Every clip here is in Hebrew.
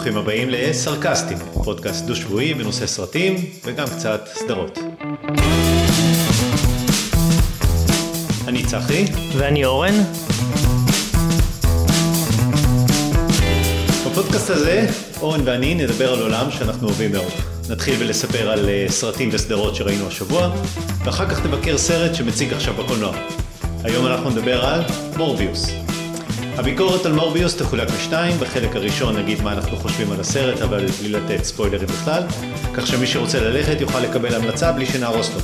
ברוכים הבאים לסרקסטים, פודקאסט דו-שבועי בנושא סרטים וגם קצת סדרות. אני צחי. ואני אורן. בפודקאסט הזה, אורן ואני נדבר על עולם שאנחנו אוהבים מאוד. נתחיל בלספר על אה, סרטים וסדרות שראינו השבוע, ואחר כך נבקר סרט שמציג עכשיו בקולנוע. היום אנחנו נדבר על מורביוס. הביקורת על מורביוס תחולק לשתיים, בחלק הראשון נגיד מה אנחנו חושבים על הסרט, אבל בלי לתת ספוילרים בכלל, כך שמי שרוצה ללכת יוכל לקבל המלצה בלי שנהרוס לו.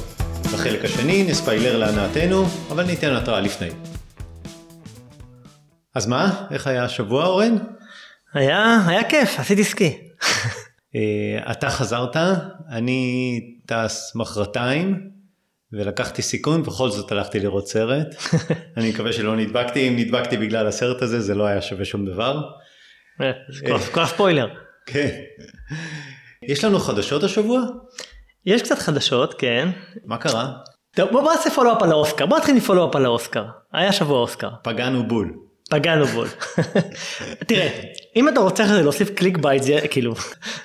בחלק השני נספיילר להנאתנו, אבל ניתן התראה לפני. אז מה, איך היה השבוע אורן? היה, היה כיף, עשיתי סקי. אה, אתה חזרת, אני טס מחרתיים, ולקחתי סיכון, בכל זאת הלכתי לראות סרט. אני מקווה שלא נדבקתי, אם נדבקתי בגלל הסרט הזה זה לא היה שווה שום דבר. אה, כל הספוילר. כן. יש לנו חדשות השבוע? יש קצת חדשות, כן. מה קרה? טוב, בוא נעשה follow-up על האוסקר, בוא נתחיל מ follow-up על האוסקר. היה שבוע אוסקר. פגענו בול. פגענו בול. תראה, אם אתה רוצה להוסיף click bait, זה כאילו...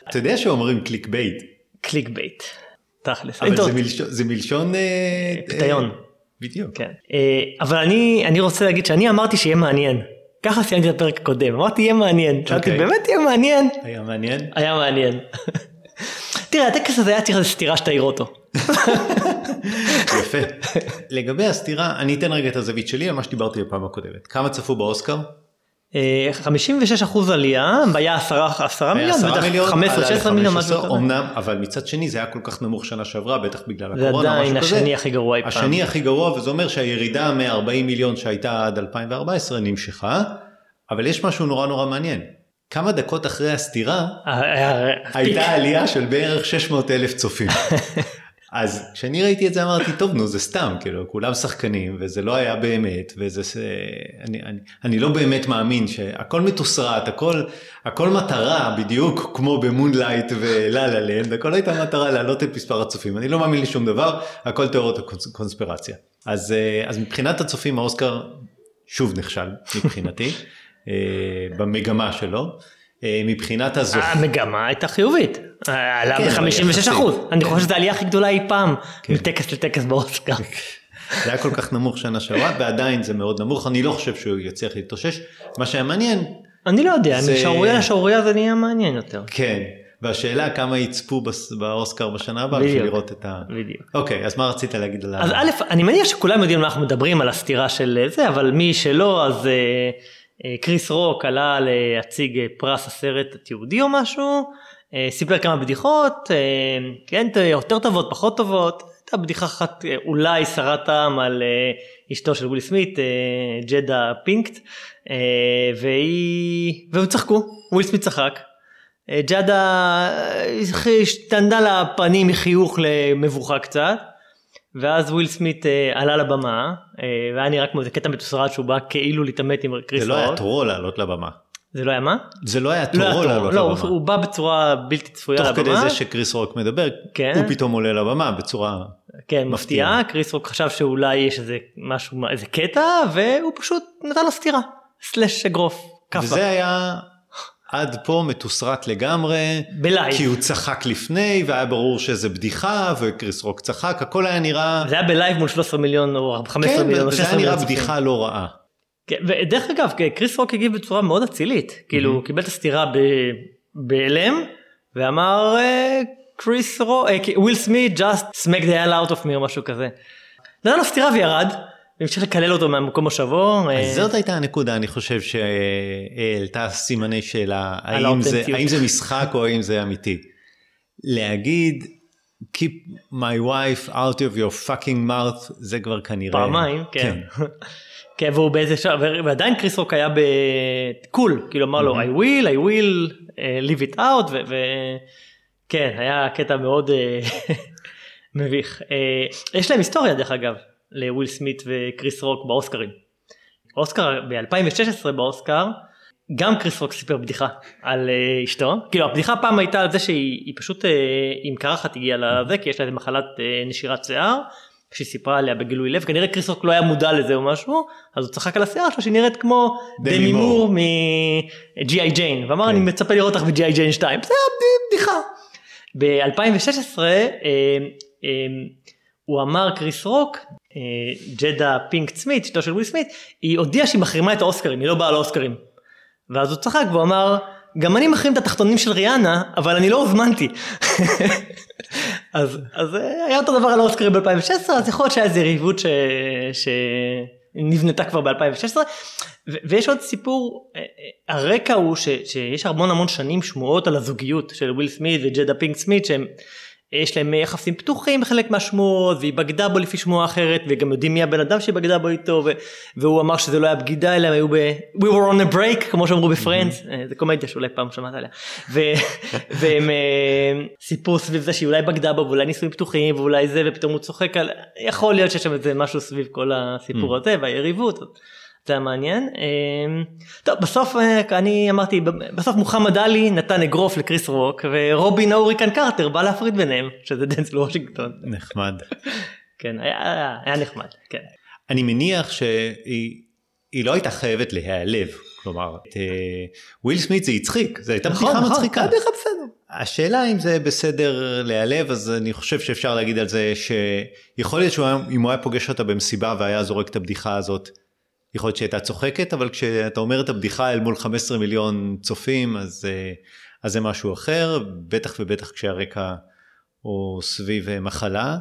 אתה יודע שאומרים click bait. click bait. תכלס. אבל זה מלשון, זה מלשון... אה. אה, בדיוק. כן. אה, אבל אני, אני רוצה להגיד שאני אמרתי שיהיה מעניין. ככה סיימתי את הפרק הקודם, אמרתי יהיה מעניין. שאלתי אוקיי. באמת יהיה מעניין? היה מעניין? היה מעניין. תראה, הטקס הזה היה צריך איזה סטירה שתעיר אותו. יפה. לגבי הסטירה, אני אתן רגע את הזווית שלי על מה שדיברתי בפעם הקודמת. כמה צפו באוסקר? אה, 56 אחוז עלייה, היה 10 10 מיליון, עשרה בטח מיליון, 15 עלה 16 מיליון, משהו 15, כזה. אמנם, אבל מצד שני זה היה כל כך נמוך שנה שעברה, בטח בגלל זה הקורונה, עדיין משהו כזה. השני הכי גרוע אי פעם. השני הכי גרוע, וזה אומר שהירידה מ-40 מיליון שהייתה עד 2014 נמשכה, אבל יש משהו נורא נורא מעניין. כמה דקות אחרי הסתירה, אה, פיק. הייתה עלייה של בערך 600 אלף צופים. אז כשאני ראיתי את זה אמרתי טוב נו זה סתם כאילו כולם שחקנים וזה לא היה באמת וזה אני, אני, אני לא באמת מאמין שהכל מתוסרט הכל הכל מטרה בדיוק כמו במונלייט וללה לה לנד הכל הייתה מטרה להעלות את מספר הצופים אני לא מאמין לשום דבר הכל תיאוריות הקונספירציה אז אה, אז מבחינת הצופים האוסקר שוב נכשל מבחינתי אה, במגמה שלו. אה, מבחינת הזוכים. המגמה הייתה חיובית, עלה כן, אבל ב-56 יחסית. אחוז, אני חושב שזו העלייה הכי גדולה אי פעם, כן. מטקס לטקס באוסקר. זה היה כל כך נמוך שנה שעברה ועדיין זה מאוד נמוך אני לא חושב שהוא יצליח להתאושש מה שהיה מעניין אני לא יודע, משערורייה לשערורייה זה נהיה מעניין יותר. כן והשאלה כמה יצפו באוסקר בשנה הבאה בשביל. לראות את ה... בדיוק. אוקיי אז מה רצית להגיד על ה... אז א', אני מניח שכולם יודעים על מה אנחנו מדברים על הסתירה של אה, זה, אבל מי שלא, אז אה, קריס רוק עלה להציג אה, פרס הסרט התיעודי או משהו, אה, סיפר כמה בדיחות, אה, כן, יותר טובות, פחות טובות, הייתה בדיחה אחת אה, אולי חסרת טעם על אה, אשתו של וויל סמית, אה, ג'דה פינקט, אה, והיא, והם צחקו, וויל סמית צחק. אה, אה, השתנתה לה פנים מחיוך למבוכה קצת. ואז וויל סמית אה, עלה לבמה, אה, והיה נראה כמו איזה קטע מתוסרט שהוא בא כאילו להתעמת עם קריס זה לא היה רוק. תורו לעלות לבמה. זה לא היה מה? זה לא היה לא תורו תורו, לעלות לא, הוא- לבמה. הוא בא בצורה בלתי צפויה תוך לבמה. כדי זה שקריס רוק מדבר כן. הוא פתאום עולה לבמה בצורה כן, מפתיע. מפתיעה, קריס רוק חשב שאולי יש איזה משהו, איזה קטע, והוא פשוט נתן לו סטירה. slash אגרוף. וזה היה עד פה מתוסרט לגמרי. בלייב. כי הוא צחק לפני והיה ברור שזה בדיחה וקריס רוק צחק הכל היה נראה זה היה בלייב מול 13 מיליון או 15 כן, מיליון או וזה 16 היה נראה. בדיחה לא רעה. כן, ודרך אגב, קריס רוק הגיב בצורה מאוד אצילית, כאילו הוא קיבל את הסטירה בהלם, ואמר אה, קריס רוק, וויל סמית just smacked the hell out of me או משהו כזה. נתן לו סטירה וירד, והמשיך לקלל אותו מהמקום מושבו. אה, אז זאת הייתה הנקודה אני חושב שהעלתה סימני שאלה האם זה. האם זה משחק או האם זה אמיתי. להגיד keep my wife out of your fucking mouth זה כבר כנראה פעמיים, כן. כן, והוא באיזה שעה, ועדיין קריס רוק היה בקול, כאילו אמר לו I will, I will leave it out, וכן, היה קטע מאוד אה, מביך. אה, יש להם היסטוריה דרך אגב, לוויל סמית וקריס רוק באוסקרים. אוסקר, ב-2016 באוסקר, גם קריס רוק סיפר בדיחה על אה, אשתו, כאילו הבדיחה פעם הייתה על זה שהיא היא פשוט אה, עם קרחת הגיעה לזה, כי יש לה איזה מחלת אה, נשירת שיער, שהיא סיפרה עליה בגילוי לב, כנראה קריס רוק לא היה מודע לזה או משהו, אז הוא צחק על השיער שלה שהיא נראית כמו דמי מור. מ-G.I. Jane, ואמר כן. אני מצפה לראות אותך ב-G.I. Jane 2, זה היה בדיחה. ב-2016 הוא אמר קריס רוק, ג'יידה פינקט סמית, אשתו של וויל סמית, היא הודיעה שהיא מחרימה את האוסקרים, היא לא באה לאוסקרים. ואז הוא צחק והוא אמר, גם אני מחרים את התחתונים של ריאנה, אבל אני לא הוזמנתי. אז, אז אה, היה אותו דבר על האוסקרים ב-2016, אז יכול להיות שהיה איזה יריבות ש... שנבנתה כבר ב-2016. ו- ויש עוד סיפור, אה, אה, הרקע הוא ש- שיש המון המון שנים שמועות על הזוגיות של וויל סמית וג'יידה פינקט סמית שהם יש להם יחסים פתוחים בחלק מהשמועות והיא בגדה בו לפי שמועה אחרת וגם יודעים מי הבן אדם שהיא בגדה בו איתו ו- והוא אמר שזה לא היה בגידה אלא הם היו ב... We were on a break כמו שאמרו בפרנדס. אה, זה קומדיה שאולי פעם שמעת עליה. ו- והם אה, סיפור סביב זה שהיא אולי בגדה בו ואולי נישואים פתוחים ואולי זה ופתאום הוא צוחק על יכול להיות שיש שם איזה משהו סביב כל הסיפור הזה והיריבות. זה היה מעניין. אה, טוב בסוף אה, אני אמרתי בסוף מוחמד עלי נתן אגרוף לקריס רוק ורובין הוריקן קרטר בא להפריד ביניהם שזה דנזל וושינגטון. נחמד. כן היה, היה נחמד. כן. אני מניח שהיא היא לא הייתה חייבת להיעלב. כלומר, את אה, וויל סמית זה הצחיק, זו הייתה נכון, בדיחה נכון, מצחיקה. בדיחה בסדר. השאלה אם זה בסדר להיעלב, אז אני חושב שאפשר להגיד על זה שיכול להיות שאם הוא היה פוגש אותה במסיבה והיה זורק את הבדיחה הזאת, יכול להיות שהייתה צוחקת, אבל כשאתה אומר את הבדיחה אל מול 15 מיליון צופים, אז, אה, אז זה משהו אחר, בטח ובטח כשהרקע הוא סביב אה, מחלה.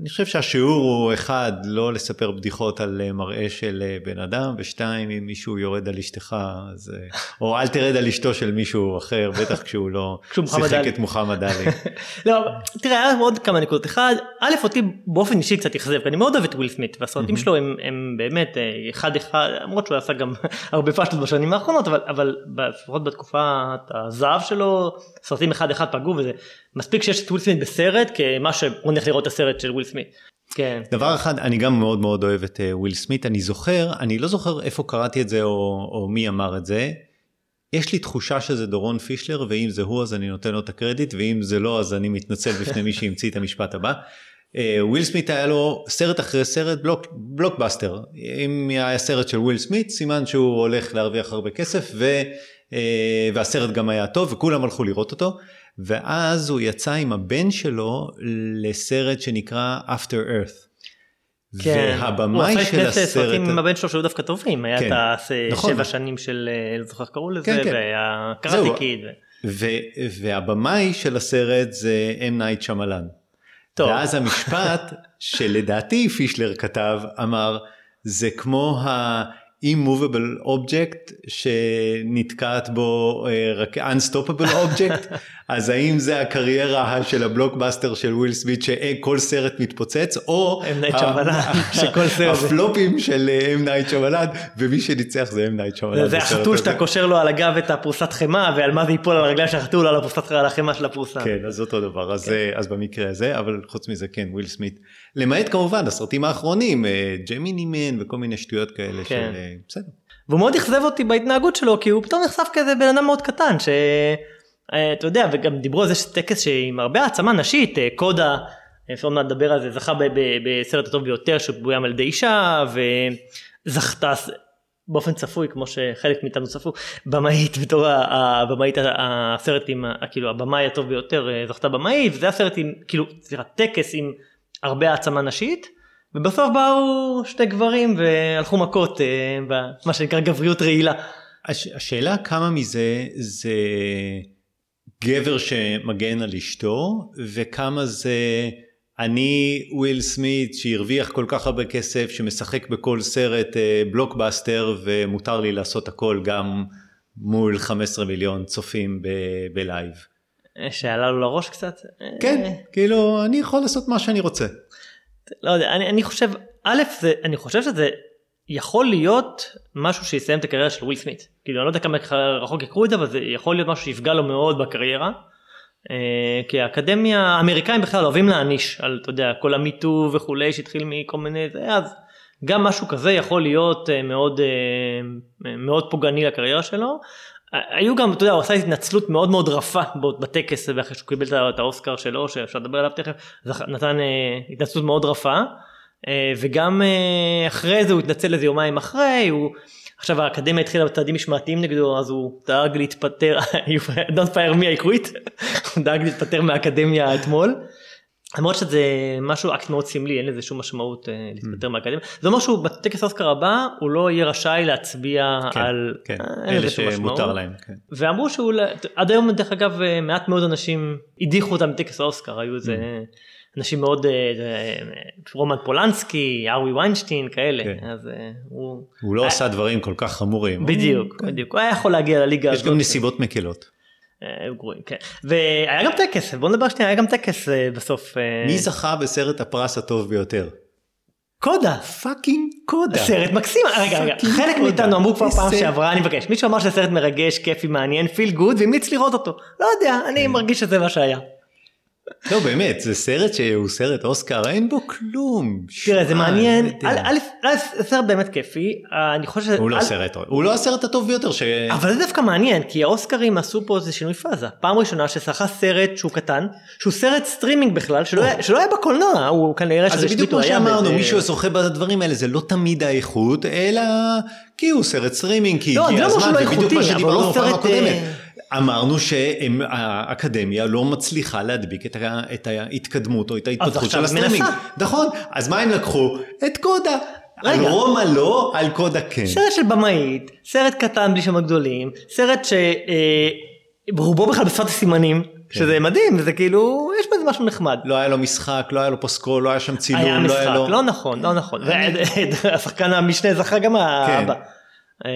אני חושב שהשיעור הוא אחד, לא לספר בדיחות על אה, מראה של אה, בן אדם, ושתיים, אם מישהו יורד על אשתך, אז, אה, או אל תרד על אשתו של מישהו אחר, בטח כשהוא לא שיחק. את מוחמד עלי. לא, תראה, היה עוד כמה נקודות. אחד, א', אותי באופן אישי קצת אכזב, כי אני מאוד אוהב את וויל סמית, והסרטים שלו הם, הם באמת אחד אחד, למרות שהוא עשה גם הרבה פשטות בשנים האחרונות, אבל, אבל לפחות בתקופת הזהב שלו, סרטים אחד אחד פגעו, וזה מספיק שיש את וויל סמית בסרט, כמה שהולך לראות את הסרט של וויל סמית. כן. דבר אחד, אני גם מאוד מאוד אוהב את אה, וויל סמית, אני זוכר, אני לא זוכר איפה קראתי את זה או, או מי אמר את זה. יש לי תחושה שזה דורון פישלר, ואם זה הוא אז אני נותן לו את הקרדיט, ואם זה לא אז אני מתנצל בפני מי שהמציא את המשפט הבא. אה, וויל סמית היה לו סרט אחרי סרט בלוק, בלוקבאסטר. אם היה סרט של וויל סמית, סימן שהוא הולך להרוויח הרבה כסף, ו, אה, והסרט גם היה טוב, וכולם הלכו לראות אותו. ואז הוא יצא עם הבן שלו לסרט שנקרא After Earth. כן. והבמאי של הסרט... סרטים עם הבן שלו שהיו דווקא טובים, היה כן, את השבע נכון. שנים של, אה, לא זוכר איך קראו לזה, כן, כן. והיה. קראטי קיד. והבמאי של הסרט זה אם נייט שאמלן. ואז המשפט שלדעתי פישלר כתב אמר זה כמו ה-immovable object שנתקעת בו אה, רק unstoppable object אז האם זה הקריירה של הבלוקבאסטר של וויל סמית שכל סרט מתפוצץ או M. שכל סרט- הפלופים של אם נייט שאמלן ומי שניצח זה אם נייט שאמלן. זה החתול. שאתה קושר לו על הגב את הפרוסת חמאה ועל מה זה ייפול על הרגליים של החתול על הפרוסת על החמאה של הפרוסה. כן, אז אותו דבר, אז, אה, אז במקרה הזה, אבל חוץ מזה כן, וויל סמית, למעט כמובן הסרטים האחרונים, אה, ג'מיני מן וכל מיני שטויות כאלה, כן. של, אה, בסדר. והוא מאוד אכזב אותי בהתנהגות שלו כי הוא פתאום נחשף כאיזה בן אדם מאוד קטן שאתה יודע וגם דיברו על זה שטקס שעם הרבה העצמה נשית אה, קודה אפשר מעט לדבר על זה זכה בסרט הטוב ביותר שבוים על ידי אישה וזכתה באופן צפוי כמו שחלק מאיתנו צפו במאית בתור הבמאית הסרט עם כאילו הבמאי הטוב ביותר אה, זכתה במאית וזה הסרט עם כאילו סליחה טקס עם הרבה העצמה נשית. ובסוף באו שני גברים והלכו מכות אה, במה שנקרא גבריות רעילה. הש, השאלה כמה מזה זה גבר שמגן על אשתו, וכמה זה אני וויל סמית שהרוויח כל כך הרבה כסף, שמשחק בכל סרט אה, בלוקבאסטר, ומותר לי לעשות הכל גם מול 15 מיליון צופים ב- בלייב. אה, שעלה לו לראש קצת. אה, כן, כאילו אני יכול לעשות מה שאני רוצה. לא יודע, אני, אני חושב, א', זה, אני חושב שזה יכול להיות משהו שיסיים את הקריירה של וויל סמית. כאילו אני לא יודע כמה רחוק יקרו את זה, אבל זה יכול להיות משהו שיפגע לו מאוד בקריירה. אה, כי האקדמיה, האמריקאים בכלל אוהבים להעניש על, אתה יודע, כל המיטו וכולי שהתחיל מכל מיני, זה, אז גם משהו כזה יכול להיות אה, מאוד, אה, מאוד פוגעני לקריירה שלו. היו גם, אתה יודע, הוא עשה התנצלות מאוד מאוד רפה בטקס, ואחרי שהוא קיבל את האוסקר שלו, שאפשר לדבר עליו תכף, נתן התנצלות מאוד רפה. אה, וגם אה, אחרי זה הוא התנצל איזה יומיים אחרי, הוא... עכשיו האקדמיה התחילה בצעדים משמעתיים נגדו אז הוא דאג להתפטר, Don't fire me I quit, הוא דאג להתפטר מהאקדמיה אתמול. למרות שזה משהו אקט מאוד סמלי אין לזה שום משמעות אה, להתפטר מהאקדמיה זה אומר שהוא בטקס אוסקר הבא הוא לא יהיה רשאי להצביע כן, על כן, אלה שמותר. להם. כן. ואמרו שהוא לא- עד היום דרך אגב מעט מאוד אנשים הדיחו אותם מטקס האוסקר היו איזה אנשים מאוד אה, אה, רומן פולנסקי הארווי ויינשטיין כאלה כן. אז אה, הוא הוא לא עשה דברים כל כך חמורים. בדיוק בדיוק הוא היה יכול להגיע לליגה יש הזאת. גם נסיבות מקלות. אה, גרועים, כן. והיה גם טקס בוא נדבר שנייה היה גם טקס אה, בסוף אה, מי זכה בסרט הפרס הטוב ביותר? קודה fucking קודה. סרט מקסים רגע רגע חלק קודה. מאיתנו אמרו כבר פעם שעברה אני מבקש מישהו אמר שזה סרט מרגש כיפי מעניין feel good והמליץ לראות אותו לא יודע אני כן. מרגיש שזה מה שהיה. לא באמת זה סרט שהוא סרט אוסקר אין בו כלום. תראה זה מעניין. א', סרט באמת כיפי. אה, אני חושב הוא לא סרט הוא לא הסרט הטוב ביותר ש... אבל זה דווקא מעניין כי האוסקרים עשו פה איזה שינוי פאזה. פעם ראשונה שזכה סרט שהוא קטן שהוא סרט סטרימינג בכלל שלא היה- היה בקולנוע. הוא כנראה אז זה שרשמית בדיוק הוא מה היה שאמרנו מישהו זוכה בדברים האלה זה לא תמיד האיכות אלא כי הוא סרט סטרימינג כי לא, הגיע הזמן לא זה בדיוק מה שדיברנו לא בפעם הקודמת. אה, אמרנו שהאקדמיה לא מצליחה להדביק את ה- את ההתקדמות או את ההתפתחות של הסטרימינג. נכון, אז מה הם לקחו? את קודה. על רגע. רומא לא, על קודה כן. סרט של במאית, סרט קטן בלי שמות גדולים, סרט שרובו בכלל בשפת הסימנים, שזה מדהים, וזה כאילו, יש בזה משהו נחמד. לא היה לו משחק, לא היה לו פסקול, לא היה שם צילום, היה לא משחק, היה לו... לא נכון, לא נכון. והשחקן המשנה זכה גם האבא. אה,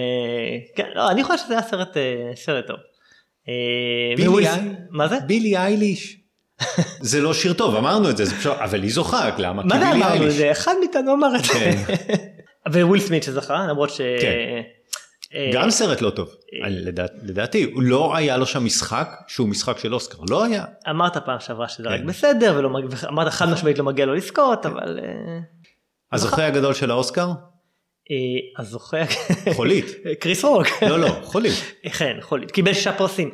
כן, לא, אני חושב שזה היה סרט אה, סרט טוב. אה, בילי וויל- איי- מה זה? בילי אייליש. זה לא שיר טוב, אמרנו את זה, זה פשוט- אבל היא זוכה, למה? מה זה אמרנו את אייליש. זה? אחד מאיתנו אמר את זה. כן. וויל סמית שזכה, למרות ש... כן. אה, גם סרט לא טוב, לדעת- לדעתי, לא היה לו שם משחק שהוא משחק של אוסקר, לא היה. אמרת פעם שעברה שזה רק כן. בסדר, ואמרת חד משמעית לא מגיע לו לזכות, אבל... אה, הזוכה הגדול של האוסקר? אה, הזוכה, חולית. קריס רוק, לא, לא, חולית. כן, חולית, קיבל שישה פרסים,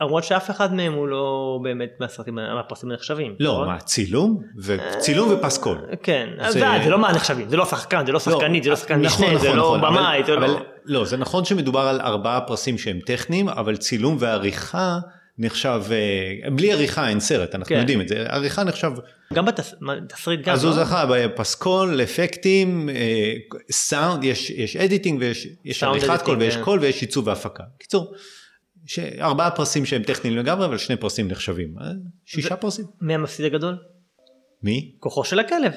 למרות שאף אחד מהם הוא לא באמת מהסרטים, מהפרסים הנחשבים. לא, נכון? מה, צילום? וצילום ופסקול. כן, זה- לא מהנחשבים, זה לא שחקן, זה לא שחקנית, זה לא שחקן משנה, זה לא במאי, לא... לא, זה נכון שמדובר על ארבעה פרסים שהם טכניים, אבל צילום ועריכה נחשב, אה, בלי עריכה אין סרט, אנחנו כן. יודעים את זה, עריכה נחשב, גם בתסריט גם, אז הוא לא? זכה בפסקול, אפקטים, אה, סאונד, יש יש editing ויש יש עריכת קול ויש כן. קול ויש עיצוב והפקה. קיצור, ארבעה פרסים שהם טכניים לגמרי, אבל שני פרסים נחשבים. אה, שישה פרסים. מי המפסיד הגדול? מי? כוחו של הכלב.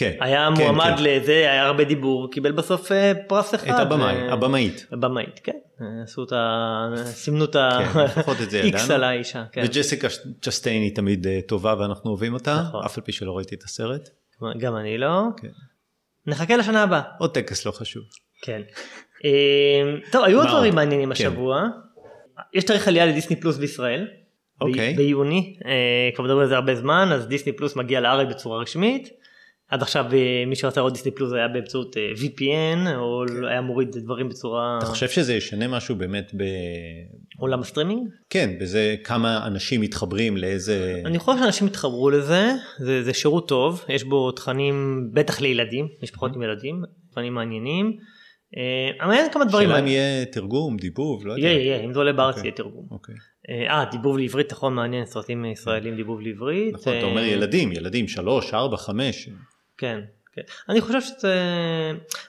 כן. היה כן, מועמד כן. לזה, היה הרבה דיבור, קיבל בסוף אה, פרס אחד. את הבמאי, ו- הבמאית. הבמאית, כן. אה, עשו את ה... סימנו את ה... כן, לפחות את זה X ידענו. על האישה, כן. וג'סיקה צ'סטיין היא תמיד אה, טובה ואנחנו אוהבים אותה, נכון. אף על פי שלא ראיתי את הסרט. גם אני לא. כן. נחכה לשנה הבאה. עוד טקס לא חשוב. כן. אה, טוב, היו עוד דברים? מעניינים כן. השבוע. יש תאריך עלייה לדיסני פלוס בישראל. אוקיי. ביוני, אה, כבר מדברים על זה הרבה זמן, אז דיסני פלוס מגיע לארץ בצורה רשמית. עד עכשיו אה, מי שרצה לראות דיסני פלוס היה באמצעות אה, VPN, או היה מוריד דברים בצורה... אתה חושב שזה ישנה משהו באמת ב... עולם הסטרימינג? כן, בזה כמה אנשים מתחברים לאיזה... אני חושב שאנשים יתחברו לזה, זה, זה שירות טוב, יש בו תכנים בטח לילדים, משפחות עם ילדים, תכנים מעניינים. אה, אבל אין כמה דברים. שאלה אם יהיה תרגום, דיבוב, לא יודע. יהיה, יהיה, אם זה עולה בארץ אוקיי. יהיה תרגום. אוקיי. אה, דיבוב לעברית, נכון, מעניין, סרטים ישראלים דיבוב לעברית. נכון, אתה אומר ילדים, ילדים, שלוש, ארבע, חמש. כן, כן. אני חושב שזה,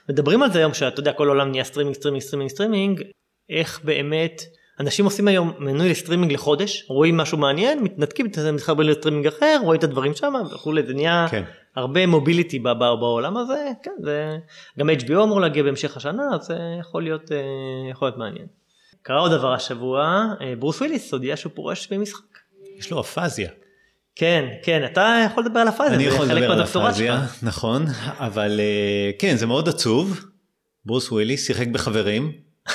מדברים על זה היום שאתה יודע כל העולם נהיה סטרימינג, סטרימינג, סטרימינג, סטרימינג, איך באמת, אנשים עושים היום מנוי לסטרימינג לחודש, רואים משהו מעניין, מתנתקים, מתחברים לסטרימינג אחר, רואים את הדברים שם וכולי, זה נהיה כן. הרבה mobility בעולם הזה, כן, זה, גם HBO אמור להגיע בהמשך השנה, אז זה יכול להיות, אה, יכול להיות מעניין. קרה עוד דבר השבוע, אה, ברוס וויליס הודיע שהוא פורש במשחק. יש לו אפזיה. כן, כן, אתה יכול לדבר על אפזיה, אני יכול לדבר על שלך. נכון, אבל אה, כן, זה מאוד עצוב. ברוס וויליס שיחק בחברים.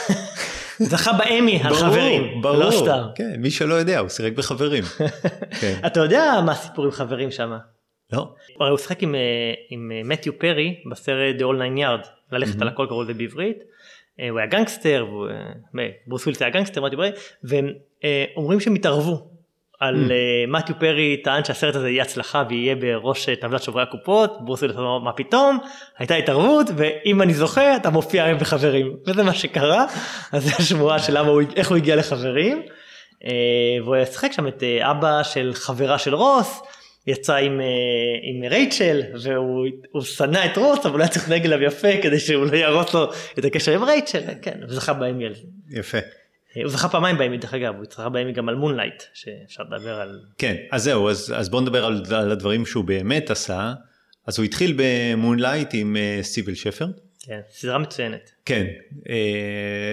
זכה באמי על חברים, ברור, לא סתם. כן, מי שלא יודע, הוא שיחק בחברים. כן. אתה יודע מה הסיפור עם חברים שם? לא, הרי הוא שיחק עם, אה, עם אה, מתיו פרי בסרט The Whole Nine Yards, ללכת על הכל קראו לזה בעברית. הוא היה גנגסטר, ברוס ווילס היה גנגסטר, מתיו פרי, והם אומרים שהם התערבו על אה, מתיו פרי טען שהסרט הזה יהיה הצלחה ויהיה בראש טבלת שוברי הקופות, ברוס וויליס אמר מה פתאום, הייתה התערבות ואם אני זוכה אתה מופיע היום בחברים. וזה מה שקרה. אז זו השמועה של הוא, איך הוא הגיע לחברים. uh, והוא ישחק שם את אבא של חברה של רוס. יצא עם, עם רייצ'ל והוא שנא את רוס אבל הוא היה צריך לנהג אליו יפה כדי שהוא לא יהרוס לו את הקשר עם רייצ'ל. כן וזכה באמי על זה. יפה. הוא זכה פעמיים באמי דרך אגב, הוא זכה באמי גם על מונלייט, שאפשר לדבר על... כן, אז זהו, אז, אז בוא נדבר על, על הדברים שהוא באמת עשה. אז הוא התחיל במונלייט עם אה, סיביל שפר. כן, סדרה מצוינת. כן, אה,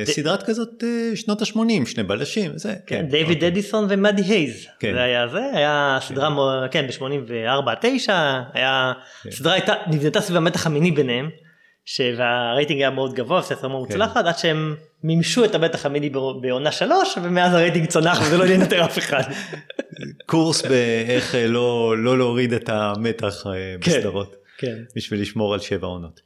ד... סדרת כזאת uh, שנות ה-80, שני בלשים, זה, כן. כן דיוויד אוקיי. אדיסון ומאדי הייז, כן. זה היה זה, היה סדרה, כן, כן ב-84-89, היה, כן. סדרה הייתה, נבנתה סביב המתח המיני ביניהם. שהרייטינג היה מאוד גבוה, ספר מאוד כן. מוצלחת, עד שהם מימשו את המתח המיני בעונה שלוש, ומאז הרייטינג צונח וזה לא עניין יותר אף אחד. קורס באיך אה, לא, לא להוריד את המתח אה, כן, בסדרות, כן. בשביל לשמור על שבע עונות.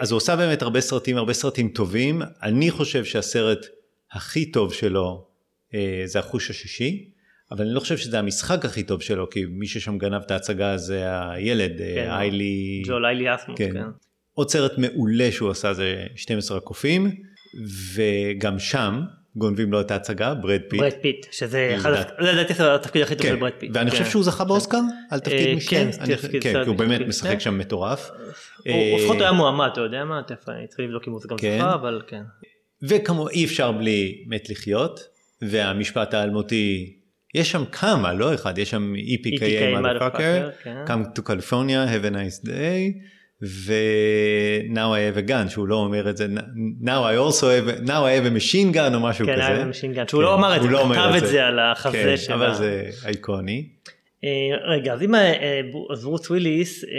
אז הוא עושה באמת הרבה סרטים, הרבה סרטים טובים, אני חושב שהסרט הכי טוב שלו אה, זה החוש השישי. אבל אני לא חושב שזה המשחק הכי טוב שלו, כי מי ששם גנב את ההצגה זה הילד, כן, איילי... ג'ול איילי אסמוס, כן. כן. עוד סרט מעולה שהוא עשה זה 12 הקופים, וגם שם גונבים לו את ההצגה, ברד פיט. ברד פיט, שזה אחד, לדעתי זה התפקיד הכי טוב של ברד פיט. ואני חושב שהוא זכה באוסקר על תפקיד אה, משנה. כן, כי הוא באמת משחק שם מטורף. הוא לפחות היה מועמד, אתה יודע מה, תכף אני צריך לבדוק אם הוא גם כן. זכה, אבל כן. וכמו אי אפשר בלי מת לחיות, והמשפט האלמותי יש שם כמה, לא אחד, יש שם Yippee-ki-yay motherfucker, כן. come to California, have a nice day, ו-Now I have a gun, שהוא לא אומר את זה, Now I also have, Now I have a machine gun או משהו כן, כזה. כן, I have a machine gun, שהוא לא כן, אמר את זה, הוא כתב את זה על החזה כן, של אבל זה אייקוני. אה, רגע, אז אם אה, ברוס וויליס, אה,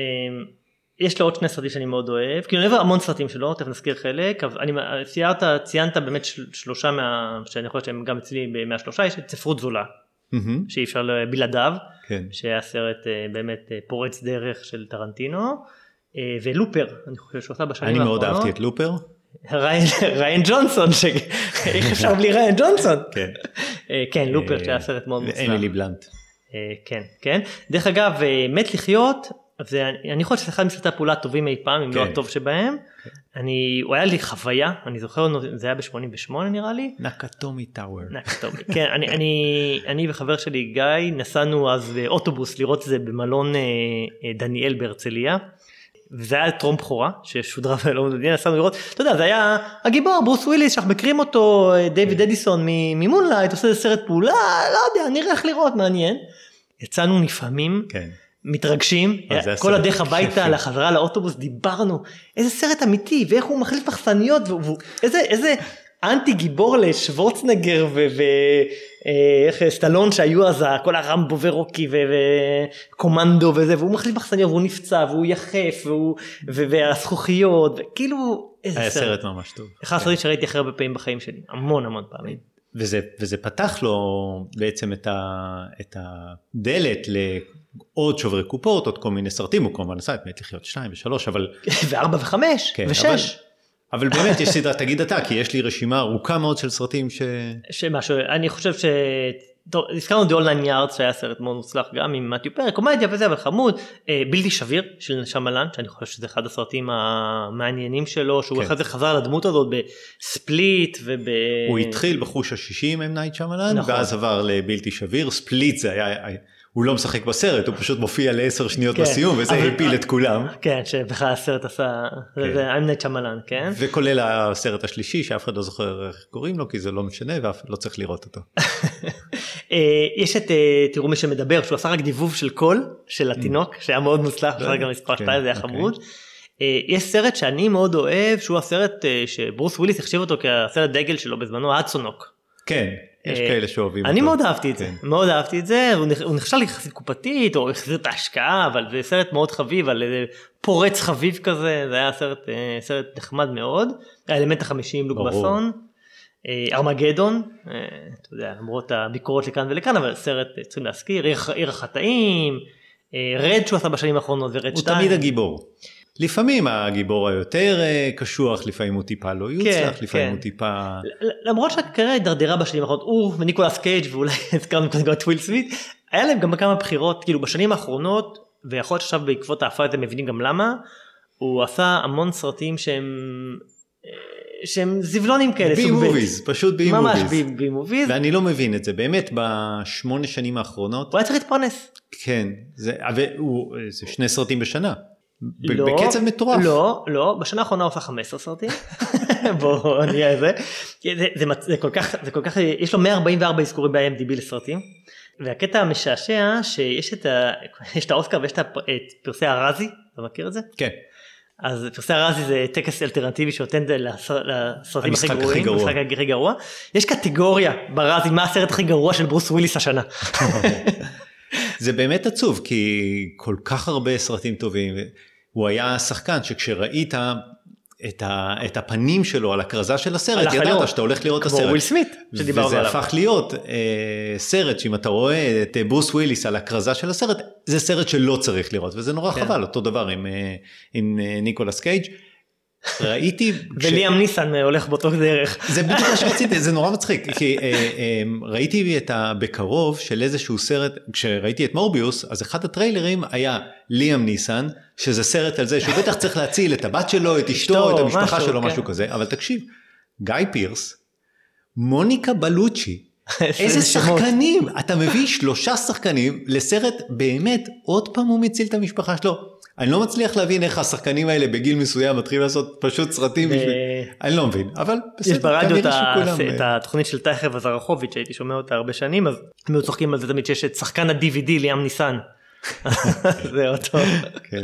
יש לו עוד שני סרטים שאני מאוד אוהב, כאילו אני אוהב המון סרטים שלו, תכף נזכיר חלק, אבל אני ציירת, ציינת באמת שלושה מה, שאני חושב שהם גם אצלי מהשלושה, יש את ספרות זולה, שאי אפשר בלעדיו, שהיה סרט באמת פורץ דרך של טרנטינו. אה, ולופר, אני חושב שהוא עשה בשנים האחרונות. אני מאוד אהבתי את לופר. ריין ג'ונסון, איך אפשר בלי ריין ג'ונסון? כן. אה, כן, לופר שהיה סרט מאוד מוצלח. אמילי בלנט. אה, כן, כן. דרך אגב, מת לחיות, אני חושב שזה אחד מסרטי הפעולה הטובים אי פעם, אם לא כן. הטוב שבהם. אני, הוא היה לי חוויה, אני זוכר, זה היה ב-88 נראה לי. נקטומי טאוור. נקטומי, כן, אני, אני, אני וחבר שלי גיא נסענו אז באוטובוס לראות את זה במלון דניאל בהרצליה. וזה היה טרום בכורה ששודרה ולא מדודיין, נסענו לראות, אתה יודע, זה היה הגיבור, ברוס וויליס, שאנחנו מכירים אותו, דיוויד אדיסון ממונלייט, עושה איזה סרט פעולה, לא יודע, נראה איך לראות, מעניין. יצאנו נפעמים, כן. מתרגשים, כל הדרך הביתה לחזרה לאוטובוס, דיברנו, איזה סרט אמיתי, ואיך הוא מחליף מחסניות, ואיזה, איזה אנטי גיבור לשוורצנגר ואיך אה, סטלון שהיו אז כל הרמבו ורוקי וקומנדו וזה והוא מחליף מחסניות והוא נפצע והוא יחף והוא והזכוכיות וכאילו איזה היה סרט ממש טוב. אחד הסרטים שראיתי הכי הרבה פעמים בחיים שלי המון המון פעמים. וזה, וזה פתח לו בעצם את, ה, את הדלת לעוד שוברי קופות, עוד כל מיני סרטים, הוא כמובן עשה את מת לחיות 2 ו-3, אבל... ו-4 ו-5 ו-6. אבל באמת יש סדרה, תגיד אתה, כי יש לי רשימה ארוכה מאוד של סרטים ש... שמשהו, אני חושב ש... טוב, הזכרנו The Whole Nine Yards שהיה סרט מאוד מוצלח גם עם מתיו פרי, קומדיה וזה, אבל חמוד, אה, בלתי שביר של נשמלן, שאני חושב שזה אחד הסרטים המעניינים שלו, שהוא כן. אחרי זה חזר לדמות הזאת בספליט וב... הוא התחיל בחוש השישי עם נייט שאמלאן, נכון. ואז עבר לבלתי שביר, ספליט זה היה... הוא לא משחק בסרט, הוא פשוט מופיע לעשר שניות כן, בסיום וזה אבל... הפיל את כולם. כן, שבכלל הסרט עשה, כן. זה אמנט שמלן, כן? וכולל הסרט השלישי שאף אחד לא זוכר איך קוראים לו כי זה לא משנה ואף לא צריך לראות אותו. אה, יש את אה, תראו מי שמדבר שהוא עשה רק דיבוב של קול של התינוק שהיה מאוד מוצלח, אפשר גם מספר 2 זה היה אוקיי. חמוד. אה, יש סרט שאני מאוד אוהב שהוא הסרט שברוס וויליס החשיב אותו כסרט דגל שלו בזמנו, האדסון הוק. כן, יש אה, כאלה שאוהבים אני מאוד אהבתי את זה, כן. מאוד אהבתי את זה, הוא נכשל יחסית קופתית, או החזיר את ההשקעה, אבל זה סרט מאוד חביב, על פורץ חביב כזה, זה היה סרט, אה, סרט נחמד מאוד, האלמנט החמישי עם לוק בסון, אה, ארמגדון, אתה יודע, למרות הביקורות לכאן ולכאן, אבל סרט צריכים להזכיר, עיר החטאים, רד שהוא עשה בשנים האחרונות ורד 2. הוא תמיד הגיבור. לפעמים הגיבור היותר אה, קשוח, לפעמים הוא טיפה לא יוצלח, כן, לפעמים כן. הוא טיפה... למרות שהקריירה הידרדרה בשנים האחרונות, הוא וניקולס קייג' ואולי הזכרנו קודם את וויל סמית, היה להם גם כמה בחירות, כאילו בשנים האחרונות, ויכול להיות שעכשיו בעקבות התופעה אתם מבינים גם למה, הוא עשה המון סרטים שהם, אה, שהם זבלונים כאלה, בי סוג ב'. מוביז, פשוט בי ממש מוביז. בי מוביז, ואני לא מבין את זה, באמת בשמונה שנים האחרונות, הוא היה צריך להתפרנס. כן, זה, והוא, זה שני סרטים בשנה, לא, בקצב מטורף. לא, לא, בשנה האחרונה הוא עשה 15 סרטים. בואו נהיה. זה, זה, מצ- זה כל כך, זה כל כך, יש לו 144 אזכורים ב-IMDb לסרטים. והקטע המשעשע שיש את, ה, יש את האוסקר ויש את, הפ- את פרסי ארזי, אתה מכיר את זה? כן, אז פרסי הרזי זה טקס אלטרנטיבי שנותן לס- לסרטים הכי גרועים, גרוע. המשחק הכי גרוע. יש קטגוריה ברזי מה הסרט הכי גרוע של ברוס וויליס השנה. זה באמת עצוב, כי כל כך הרבה סרטים טובים, הוא היה שחקן שכשראית את, ה, את הפנים שלו על הכרזה של הסרט, ידעת לראות. שאתה הולך לראות את כמו הסרט. וויל סמית שדיברנו וזה עליו. הפך להיות אה, סרט שאם אתה רואה את אה, ברוס וויליס על הכרזה של הסרט, זה סרט שלא צריך לראות, וזה נורא כן. חבל, אותו דבר עם, אה, עם אה, ניקולס קייג'. ראיתי, וליאם ניסן הולך באותו דרך. זה בדיוק מה שרציתי, זה נורא מצחיק, כי אה, אה, ראיתי את הבקרוב של איזשהו סרט, כשראיתי את מורביוס, אז אחד הטריילרים היה ליאם ניסן, שזה סרט על זה שהוא בטח צריך להציל את הבת שלו, את אשתו, את המשפחה שלו, כן. משהו כזה, אבל תקשיב, גיא פירס, מוניקה בלוצ'י, איזה. שחקנים, אתה מביא שלושה שחקנים לסרט באמת, עוד פעם הוא מציל את המשפחה שלו. אני לא מצליח להבין איך השחקנים האלה בגיל מסוים מתחילים לעשות פשוט סרטים בשביל... אני לא מבין, אבל יש בסדר, ברדיו את, כנראה ה- שכולם... את התוכנית של טייכר וזרחוביץ' שהייתי שומע אותה הרבה שנים אז הם היו צוחקים על זה תמיד שיש את שחקן ה-DVD ליאם ניסן. זה אותו. כן.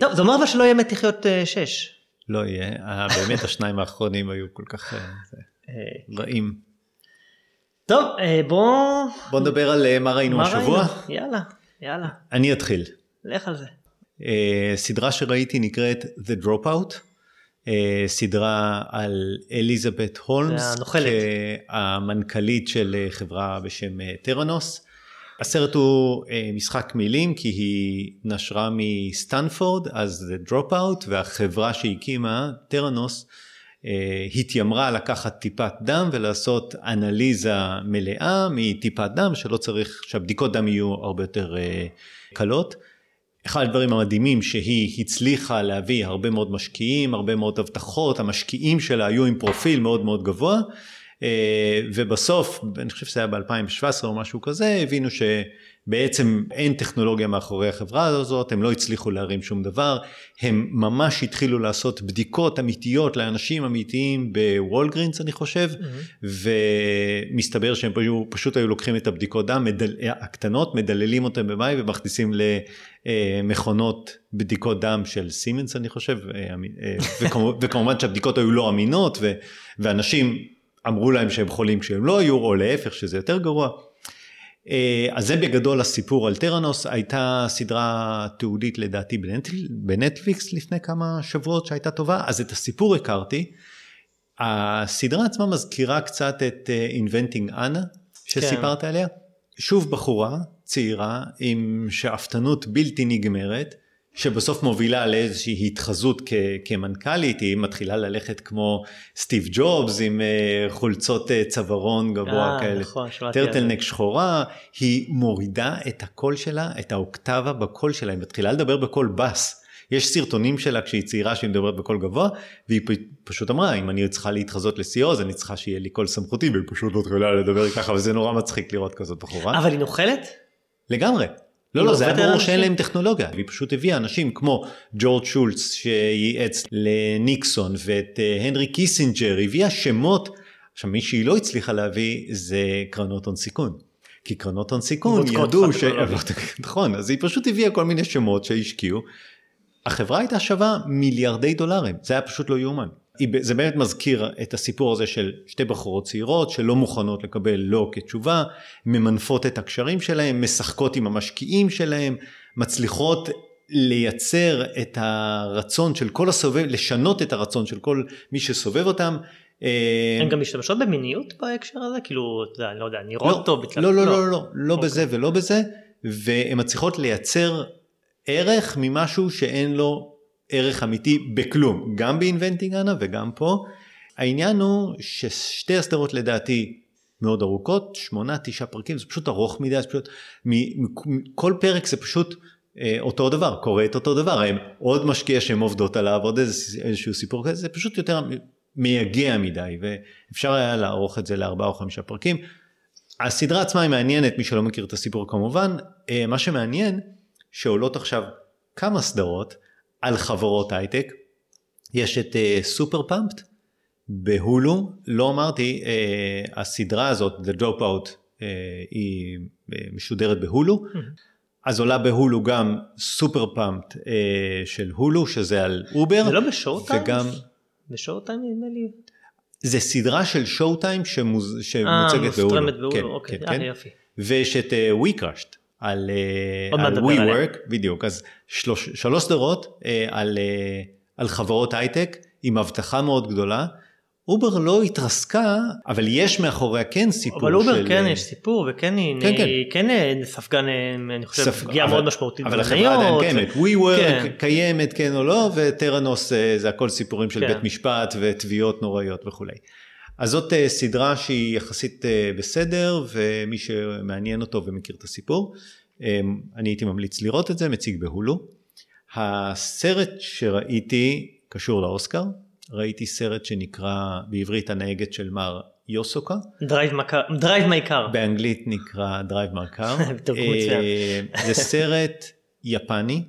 טוב זה אומר אבל שלא יהיה מת לחיות 6. לא יהיה, אה, באמת השניים האחרונים היו כל כך אה, רעים. טוב אה, בוא. בוא נדבר על אה, מה ראינו השבוע. יאללה יאללה אני אתחיל. לך על זה. אה, סדרה שראיתי נקראת The Dropout, אה, סדרה על אליזבת הולמס. המנכ"לית של אה, חברה בשם טרנוס. הסרט הוא משחק מילים כי היא נשרה מסטנפורד אז The Dropout והחברה שהקימה טרנוס התיימרה לקחת טיפת דם ולעשות אנליזה מלאה מטיפת דם שלא צריך שהבדיקות דם יהיו הרבה יותר קלות. אחד הדברים המדהימים שהיא הצליחה להביא הרבה מאוד משקיעים, הרבה מאוד הבטחות, המשקיעים שלה היו עם פרופיל מאוד מאוד גבוה, אה, ובסוף, אני חושב שזה היה ב-2017 או משהו כזה, הבינו שבעצם אין טכנולוגיה מאחורי החברה הזאת, הם לא הצליחו להרים שום דבר, הם ממש התחילו לעשות בדיקות אמיתיות לאנשים אמיתיים בוולגרינס אני חושב, ומסתבר שהם פשוט, פשוט היו לוקחים את הבדיקות דם מדל, הקטנות, מדללים אותם במים ומכניסים למכונות בדיקות דם של סימנס אני חושב, אה, אה, וכמובן, שהבדיקות היו לא אמינות ואנשים אמרו להם שהם חולים כשהם לא היו, או להפך שזה יותר גרוע. אה, אז זה בגדול הסיפור על טרנוס, הייתה סדרה תיעודית לדעתי בנטפליקס לפני כמה שבועות שהייתה טובה, אז את הסיפור הכרתי. הסדרה עצמה מזכירה קצת את אה, Inventing Anna שסיפרת עליה. שוב בחורה צעירה עם שאפתנות בלתי נגמרת. שבסוף מובילה לאיזושהי התחזות כ- כמנכ"לית, היא מתחילה ללכת כמו סטיב ג'ובס עם אה, חולצות אה, צווארון גבוה אה, כאלה, נכון. טרטלנק שחורה, היא מורידה את הקול שלה, את האוקטבה בקול שלה, היא מתחילה לדבר בקול בס. יש סרטונים שלה כשהיא צעירה שהיא מדברת בקול גבוה, והיא פשוט אמרה, אם אני צריכה להתחזות ל-CEO אז אני צריכה שיהיה לי קול סמכותי, והיא פשוט מתחילה לדבר ככה, וזה נורא מצחיק לראות כזאת בחורה. אבל היא נוכלת? לגמרי. לא, לא, זה היה ברור? שאין להם טכנולוגיה, והיא פשוט הביאה אנשים כמו ג'ורג' שולץ שייעץ לניקסון ואת אה, הנרי קיסינג'ר, הביאה שמות, עכשיו מי שהיא לא הצליחה להביא זה קרנות הון סיכון. כי קרנות הון סיכון ידעו ש... נכון, אז היא פשוט הביאה כל מיני שמות שהשקיעו. החברה הייתה שווה מיליארדי דולרים, זה היה פשוט לא יאומן. זה באמת מזכיר את הסיפור הזה של שתי בחורות צעירות שלא מוכנות לקבל לא כתשובה, ממנפות את הקשרים שלהם, משחקות עם המשקיעים שלהם, מצליחות לייצר את הרצון של כל הסובב, לשנות את הרצון של כל מי שסובב אותם. אה, הן גם משתמשות במיניות בהקשר הזה? כאילו, אתה יודע, לא יודע, לא, נראות טוב. בגלל- לא, לא, לא, לא, לא אוקיי. בזה ולא בזה, והן מצליחות לייצר ערך ממשהו שאין לו ערך אמיתי בכלום, גם באינבנטינג אנה וגם פה. העניין הוא ששתי הסדרות לדעתי מאוד ארוכות, שמונה, תשעה פרקים, זה פשוט ארוך מדי, זה פשוט, כל פרק זה פשוט אה, אותו דבר, קורה את אותו דבר, הם עוד משקיע שהן עובדות עליו, עוד איזשהו סיפור כזה, זה פשוט יותר מייגע מדי, ואפשר היה לערוך את זה לארבעה או חמישה פרקים. הסדרה עצמה היא מעניינת, מי שלא מכיר את הסיפור כמובן, אה, מה שמעניין, שעולות עכשיו כמה סדרות על חברות הייטק, יש את סופר uh, פאמפט בהולו, לא אמרתי, uh, הסדרה הזאת, The Dropout, uh, היא uh, משודרת בהולו, mm-hmm. אז עולה בהולו גם סופר פאמפט uh, של הולו, שזה על אובר. זה לא ב Showtime? וגם... ב Showtime נדמה לי. זה סדרה של Showtime שמוז... שמוצגת בהולו. אה, בהולו, כן, אוקיי, כן, כן. יופי. ויש את We uh, Crashed. על, על WeWork, בדיוק, אז שלוש, שלוש סדרות על, על חברות הייטק עם הבטחה מאוד גדולה. אובר לא התרסקה, אבל יש מאחוריה כן סיפור אבל אובר של... כן יש סיפור וכן היא כן, כן. כן ספגה, אני חושב, ספ... פגיעה מאוד משמעותית אבל החברה עדיין קיימת, WeWork כן. קיימת כן או לא, וטרנוס זה הכל סיפורים של כן. בית משפט ותביעות נוראיות וכולי. אז זאת סדרה שהיא יחסית בסדר, ומי שמעניין אותו ומכיר את הסיפור, אני הייתי ממליץ לראות את זה, מציג בהולו. הסרט שראיתי קשור לאוסקר, ראיתי סרט שנקרא בעברית הנהגת של מר יוסוקה. Drive My Car. באנגלית נקרא Drive My Car. זה סרט יפני.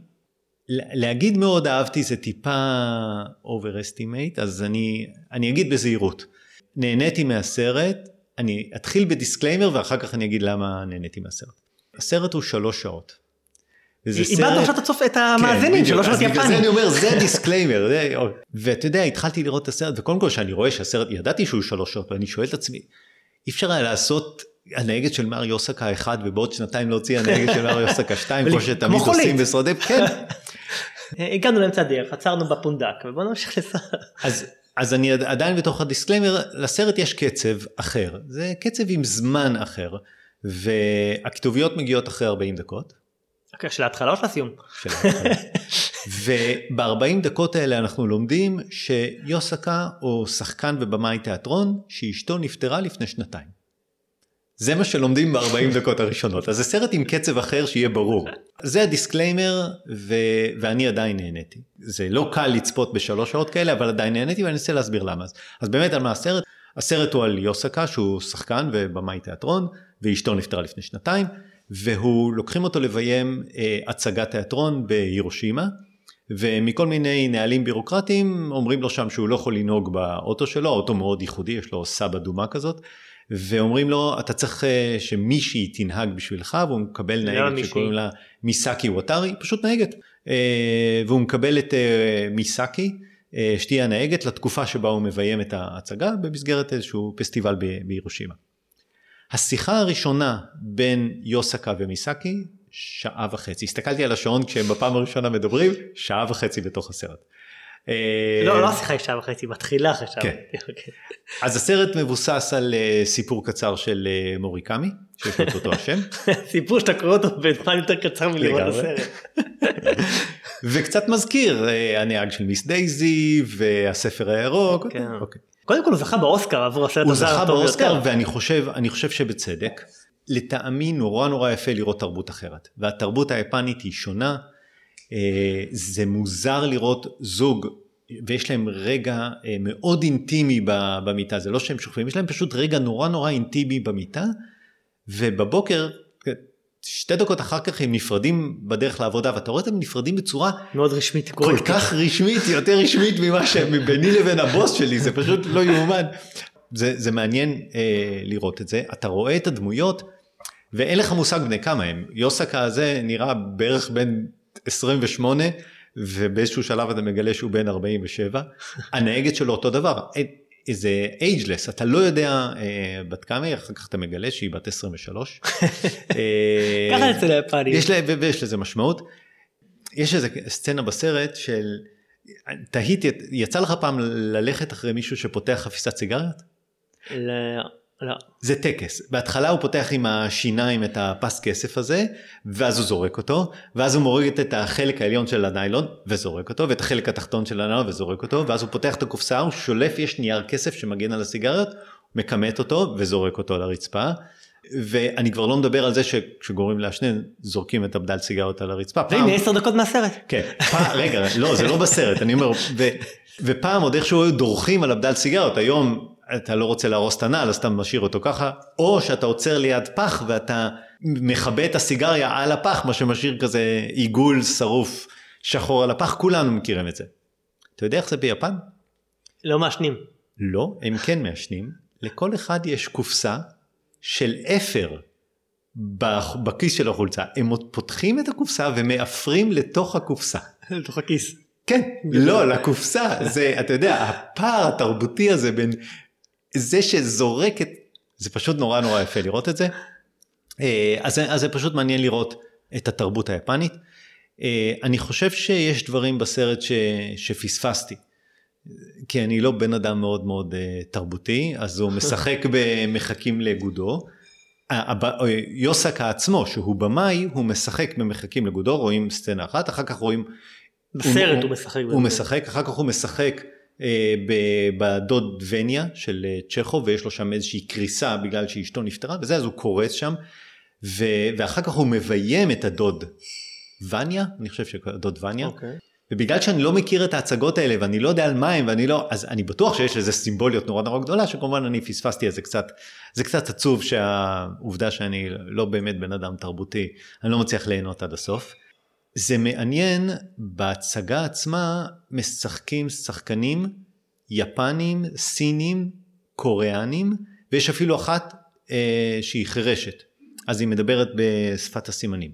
להגיד מאוד אהבתי זה טיפה overstatement, אז אני, אני אגיד בזהירות. נהניתי מהסרט, אני אתחיל ב disclaimer ואחר כך אני אגיד למה נהניתי מהסרט. הסרט הוא שלוש שעות. איבדת עכשיו את המאזינים שלוש שעות יפני. בגלל זה אני אומר זה ה disclaimer. ואתה יודע התחלתי לראות את הסרט וקודם כל שאני רואה שהסרט ידעתי שהוא שלוש שעות ואני שואל את עצמי אי אפשר היה לעשות הנהגת של מר יוסקה אחד ובעוד שנתיים להוציא הנהגת של מר יוסקה שתיים כמו שתמיד עושים בסרטי כן. הגענו לאמצע הדרך עצרנו בפונדק ובוא נמשיך לסרט. אז אני עדיין בתוך ה disclaimer, לסרט יש קצב אחר, זה קצב עם זמן אחר, והכתוביות מגיעות אחרי 40 דקות. אוקיי, של ההתחלה או של הסיום? של ההתחלה. וב-40 דקות האלה אנחנו לומדים שיוסקה הוא שחקן ובמאי תיאטרון שאשתו נפטרה לפני שנתיים. זה מה שלומדים ב-40 דקות הראשונות, אז זה סרט עם קצב אחר שיהיה ברור. זה ה disclaimer ו... ואני עדיין נהניתי. זה לא קל לצפות בשלוש שעות כאלה, אבל עדיין נהניתי ואני אנסה להסביר למה. אז, אז באמת על מה הסרט? הסרט הוא על יוסקה שהוא שחקן ובמאי תיאטרון, ואשתו נפטרה לפני שנתיים, והוא לוקחים אותו לביים אה, הצגת תיאטרון בהירושימה. ומכל מיני נהלים בירוקרטיים אומרים לו שם שהוא לא יכול לנהוג באוטו שלו, האוטו מאוד ייחודי, יש לו סאאב אדומה כזאת, ואומרים לו אתה צריך אה, שמישהי תנהג בשבילך והוא מקבל נהגת שקוראים לה מיסקי ווטארי פשוט נהגת אה, והוא מקבל את אה, מיסקי שתהיה הנהגת לתקופה שבה הוא מביים את ההצגה במסגרת איזשהו פסטיבל בירושימה. השיחה הראשונה בין יוסקה ומיסקי שעה וחצי הסתכלתי על השעון כשהם בפעם הראשונה מדברים שעה וחצי בתוך הסרט. אה, לא, לא השיחה היא שעה וחצי, מתחילה אחרי שעה. כן. אוקיי. אז הסרט מבוסס על אה, סיפור קצר של אה, מוריקמי, שיש לו אותו השם. סיפור שאתה קורא אותו בזמן יותר קצר מלראות את הסרט. וקצת מזכיר, הנהג של מיס דייזי והספר הירוק. כן. אוקיי. קודם כל הוא זכה באוסקר עבור הסרט הזה. הוא זכה באוסקר ואני חושב, אני חושב שבצדק. לטעמי נורא נורא יפה לראות תרבות אחרת. והתרבות היפנית היא שונה. אה, זה מוזר לראות זוג ויש להם רגע אה, מאוד אינטימי במיטה, זה לא שהם שוכבים, יש להם פשוט רגע נורא נורא אינטימי במיטה, ובבוקר, שתי דקות אחר כך הם נפרדים בדרך לעבודה, ואתה רואה אותם נפרדים בצורה מאוד רשמית, כל כך רשמית, יותר רשמית ממה שביני לבין הבוס שלי, זה פשוט לא יאומן. זה, זה מעניין אה, לראות את זה, אתה רואה את הדמויות, ואין לך מושג בני כמה הם. יוסקה הזה נראה בערך בין 28 ובאיזשהו שלב אתה מגלה שהוא בן 47 הנהגת שלו אותו דבר איזה אייג'לס אתה לא יודע אה, בת כמה היא אחר כך אתה מגלה שהיא בת 23. אה, ככה אצל היפנים. יש, ויש לזה משמעות. יש איזה סצנה בסרט של תהיתי יצא לך פעם ללכת אחרי מישהו שפותח חפיסת סיגריות? לא. זה טקס. בהתחלה הוא פותח עם השיניים את הפס כסף הזה, ואז הוא זורק אותו, ואז הוא מוריד את החלק העליון של הניילון וזורק אותו, ואת החלק התחתון של הניילון וזורק אותו, ואז הוא פותח את הקופסה, הוא שולף, יש נייר כסף שמגן על הסיגריות, מכמת אותו וזורק אותו על הרצפה. ואני כבר לא מדבר על זה שכשגורמים לעשן זורקים את הבדל סיגריות על הרצפה. והנה 10 דקות מהסרט. כן, פעם, רגע, לא, זה לא בסרט, אני אומר, ו, ופעם עוד איכשהו היו דורכים על הבדל סיגריות, היום אתה לא רוצה להרוס את הנעל אז אתה משאיר אותו ככה, או שאתה עוצר ליד פח ואתה מכבה את הסיגריה על הפח, מה שמשאיר כזה עיגול שרוף שחור על הפח, כולנו מכירים את זה. אתה יודע איך זה ביפן? לא מעשנים. לא, הם כן מעשנים. לכל אחד יש קופסה של אפר בכיס של החולצה. הם עוד פותחים את הקופסה ומאפרים לתוך הקופסה. לתוך הכיס. כן, לא, לקופסה. זה, אתה יודע, הפער התרבותי הזה בין זה שזורק את... זה פשוט נורא נורא יפה לראות את זה. אה, אז, אז זה פשוט מעניין לראות את התרבות היפנית. אה, אני חושב שיש דברים בסרט ש, שפספסתי. כי אני לא בן אדם מאוד מאוד uh, תרבותי, אז הוא משחק במחכים לגודו. יוסקה עצמו, שהוא במאי, הוא משחק במחכים לגודו, רואים סצנה אחת, אחר כך רואים... בסרט הוא, הוא משחק. הוא משחק, אחר כך הוא משחק אה, בדוד וניה של אה, צ'כו, ויש לו שם איזושהי קריסה בגלל שאשתו נפטרה, וזה, אז הוא קורס שם, ו, ואחר כך הוא מביים את הדוד וניה, אני חושב שהדוד וניה. Okay. אוקיי. ובגלל שאני לא מכיר את ההצגות האלה ואני לא יודע על מה הם ואני לא, אז אני בטוח שיש לזה סימבוליות נורא נורא גדולה שכמובן אני פספסתי את זה קצת, זה קצת עצוב שהעובדה שאני לא באמת בן אדם תרבותי, אני לא מצליח ליהנות עד הסוף. זה מעניין, בהצגה עצמה משחקים שחקנים יפנים, סינים, קוריאנים, ויש אפילו אחת אה, שהיא חירשת, אז היא מדברת בשפת הסימנים.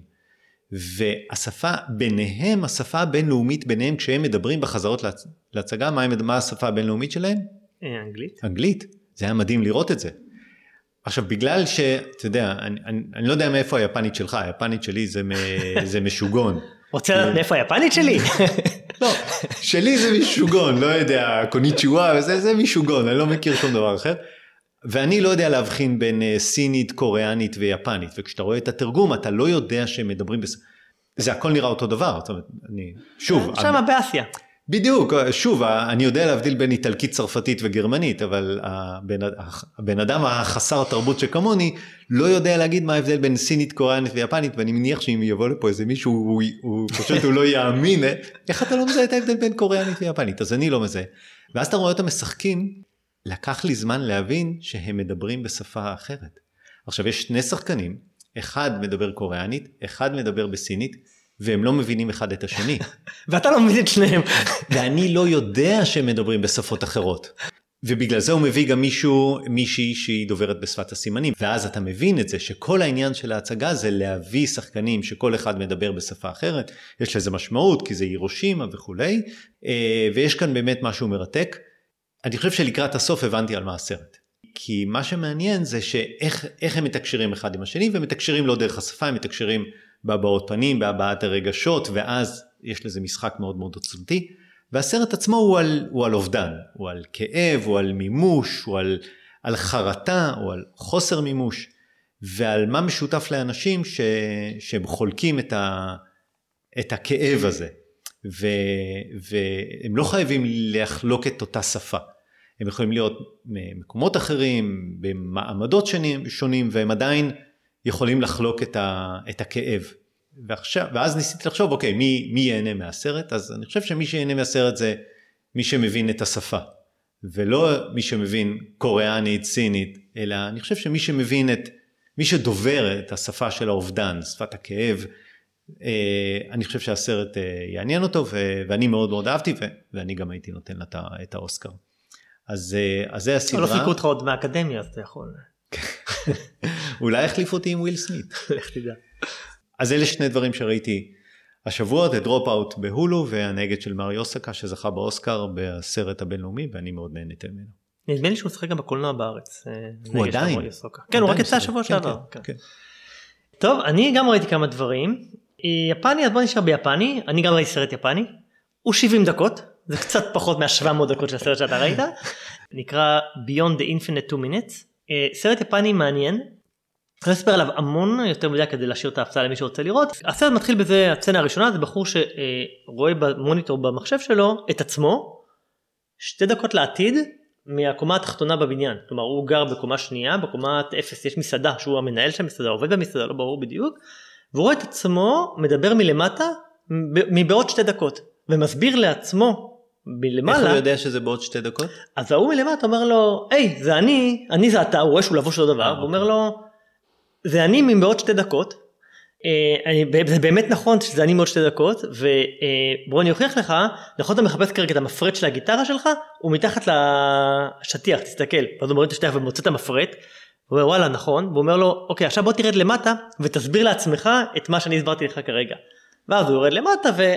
והשפה ביניהם, השפה הבינלאומית ביניהם, כשהם מדברים בחזרות להצ... להצגה, מה, מה השפה הבינלאומית שלהם? אה, אנגלית. אנגלית. זה היה מדהים לראות את זה. עכשיו בגלל שאתה יודע, אני, אני, אני לא יודע מאיפה היפנית שלך, היפנית שלי זה, מ, זה משוגון. רוצה לדעת מאיפה היפנית שלי? לא, שלי זה משוגון, לא יודע, קוניצ'ואה וזה, זה משוגון, אני לא מכיר שום דבר אחר. ואני לא יודע להבחין בין אה, סינית, קוריאנית ויפנית, וכשאתה רואה את התרגום אתה לא יודע שהם מדברים, בס... זה הכל נראה אותו דבר, זאת אומרת, אני, שוב, שם אני... באסיה. בדיוק, שוב, אני יודע להבדיל בין איטלקית, צרפתית וגרמנית, אבל הבן, הבן אדם החסר תרבות שכמוני לא יודע להגיד מה ההבדל בין סינית, קוריאנית ויפנית, ואני מניח שאם יבוא לפה איזה מישהו, הוא, פשוט לא יאמין, איך אתה לא מזהה את ההבדל בין קוריאנית ויפנית, אז אני לא מזהה. ואז אתה רואה אותם משחקים, לקח לי זמן להבין שהם מדברים בשפה אחרת. עכשיו יש שני שחקנים, אחד מדבר קוריאנית, אחד מדבר בסינית, והם לא מבינים אחד את השני. ואתה לא מבין את שניהם. ואני לא יודע שהם מדברים בשפות אחרות. ובגלל זה הוא מביא גם מישהו, מישהי שהיא דוברת בשפת הסימנים. ואז אתה מבין את זה שכל העניין של ההצגה זה להביא שחקנים שכל אחד מדבר בשפה אחרת. יש לזה משמעות כי זה הירושימה וכולי. אה, ויש כאן באמת משהו מרתק. אני חושב שלקראת הסוף הבנתי על מה הסרט. כי מה שמעניין זה שאיך הם מתקשרים אחד עם השני ומתקשרים לא דרך השפה, הם מתקשרים בהבעות פנים, בהבעת הרגשות, ואז יש לזה משחק מאוד מאוד עוצמתי. והסרט עצמו הוא על, הוא על אובדן, הוא על כאב, הוא על מימוש, הוא על, על חרטה, הוא על חוסר מימוש, ועל מה משותף לאנשים ש, שהם חולקים את, ה, את הכאב הזה. ו, והם לא חייבים לחלוק את אותה שפה. הם יכולים להיות ממקומות אחרים, במעמדות שונים, שונים, והם עדיין יכולים לחלוק את, ה, את הכאב. ועכשיו, ואז ניסיתי לחשוב, אוקיי, מי, מי ייהנה מהסרט? אז אני חושב שמי שייהנה מהסרט זה מי שמבין את השפה. ולא מי שמבין קוריאנית, סינית, אלא אני חושב שמי שמבין את, מי שדובר את השפה של האובדן, שפת הכאב, אה, אני חושב שהסרט אה, יעניין אותו ואני מאוד מאוד אהבתי ואני גם הייתי נותן לה את האוסקר. אז, אה, אז זה הסדרה. לא חיכו אותך עוד מהאקדמיה אז אתה יכול. אולי החליף אותי עם וויל סמית. לך תדע. אז אלה שני דברים שראיתי השבוע, The Dropout בהולו והנגד של מרי אוסקה שזכה באוסקר בסרט הבינלאומי ואני מאוד נהניתי ממנו. נדמה לי שהוא משחק גם בקולנוע בארץ. הוא עדיין. כן, הוא רק יצא השבוע כן, שעבר. כן, כן. טוב, אני גם ראיתי כמה דברים. יפני, אז בוא נשאר ביפני, אני גם ראיתי סרט יפני. הוא 70 דקות, זה קצת פחות מה-700 דקות של הסרט שאתה ראית. נקרא Beyond the Infinite 2 Minutes. אה, סרט יפני מעניין. אני אספר עליו המון יותר מדי כדי להשאיר את ההפצה למי שרוצה לראות. הסרט מתחיל בזה, הסצנה הראשונה זה בחור שרואה במוניטור במחשב שלו את עצמו שתי דקות לעתיד מהקומה התחתונה בבניין. כלומר הוא גר בקומה שנייה, בקומת אפס יש מסעדה שהוא המנהל של המסעדה, עובד במסעדה, לא ברור בדיוק. והוא רואה את עצמו מדבר מלמטה מבעוד שתי דקות ומסביר לעצמו מלמעלה. איך הוא יודע שזה בעוד שתי דקות? אז ההוא מלמטה אומר לו, היי זה אני, אני זה אתה, הוא רואה שהוא לבוש אותו דבר, אה, הוא אומר לו, זה אני מבעוד שתי דקות. אה, אני, זה באמת נכון שזה אני מעוד שתי דקות ובוא אני אוכיח לך נכון אתה מחפש כרגע את המפרט של הגיטרה שלך הוא מתחת לשטיח תסתכל ואז הוא מוריד את השטיח ומוצא את המפרט. הוא אומר וואלה נכון והוא אומר לו אוקיי עכשיו בוא תרד למטה ותסביר לעצמך את מה שאני הסברתי לך כרגע. ואז הוא יורד למטה ו...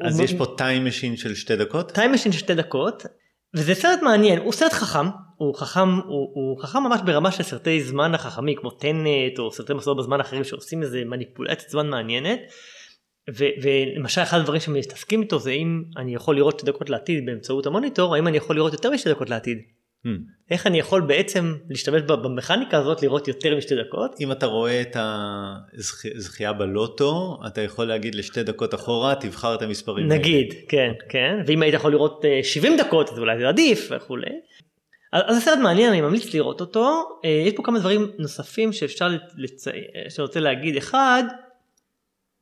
אז יש פה time machine של שתי דקות? time machine של שתי דקות וזה סרט מעניין הוא סרט חכם הוא חכם הוא, הוא חכם ממש ברמה של סרטי זמן החכמים כמו Tenet או סרטי מסעות בזמן אחרים שעושים איזה מניפולציית זמן מעניינת. ו, ולמשל אחד הדברים שמתעסקים איתו זה אם אני יכול לראות שתי דקות לעתיד באמצעות המוניטור האם אני יכול לראות יותר משתי דקות לעתיד. Hmm. איך אני יכול בעצם להשתמש במכניקה הזאת לראות יותר משתי דקות. אם אתה רואה את הזכייה בלוטו אתה יכול להגיד לשתי דקות אחורה תבחר את המספרים. נגיד האלה. כן כן ואם היית יכול לראות 70 אה, דקות אז אולי זה עדיף וכולי. אז הסרט מעניין אני ממליץ לראות אותו אה, יש פה כמה דברים נוספים שאפשר לציין שרוצה להגיד אחד